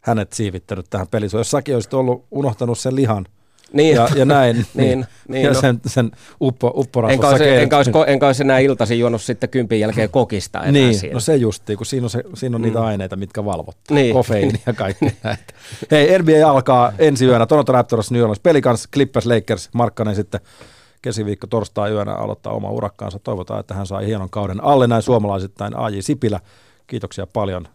hänet siivittänyt tähän peliin. Jos säkin olisit ollut unohtanut sen lihan – niin. ja, ja näin. (laughs) niin, niin, niin, ja no. sen, sen uppo, upporasvassa enkä, olisi, enkä, olisi, enkä olisi enää iltaisin juonut sitten kympin jälkeen kokista enää Niin, siellä. no se justiin, kun siinä on, se, siinä on mm. niitä aineita, mitkä valvottaa. Niin. Kofeiini ja (laughs) kaikki näitä. Hei, NBA alkaa ensi yönä. Toronto Raptors, New Orleans Pelicans, Clippers, Lakers, Markkanen sitten keskiviikko torstai yönä aloittaa oma urakkaansa. Toivotaan, että hän saa hienon kauden alle näin suomalaisittain. AJ Sipilä, kiitoksia paljon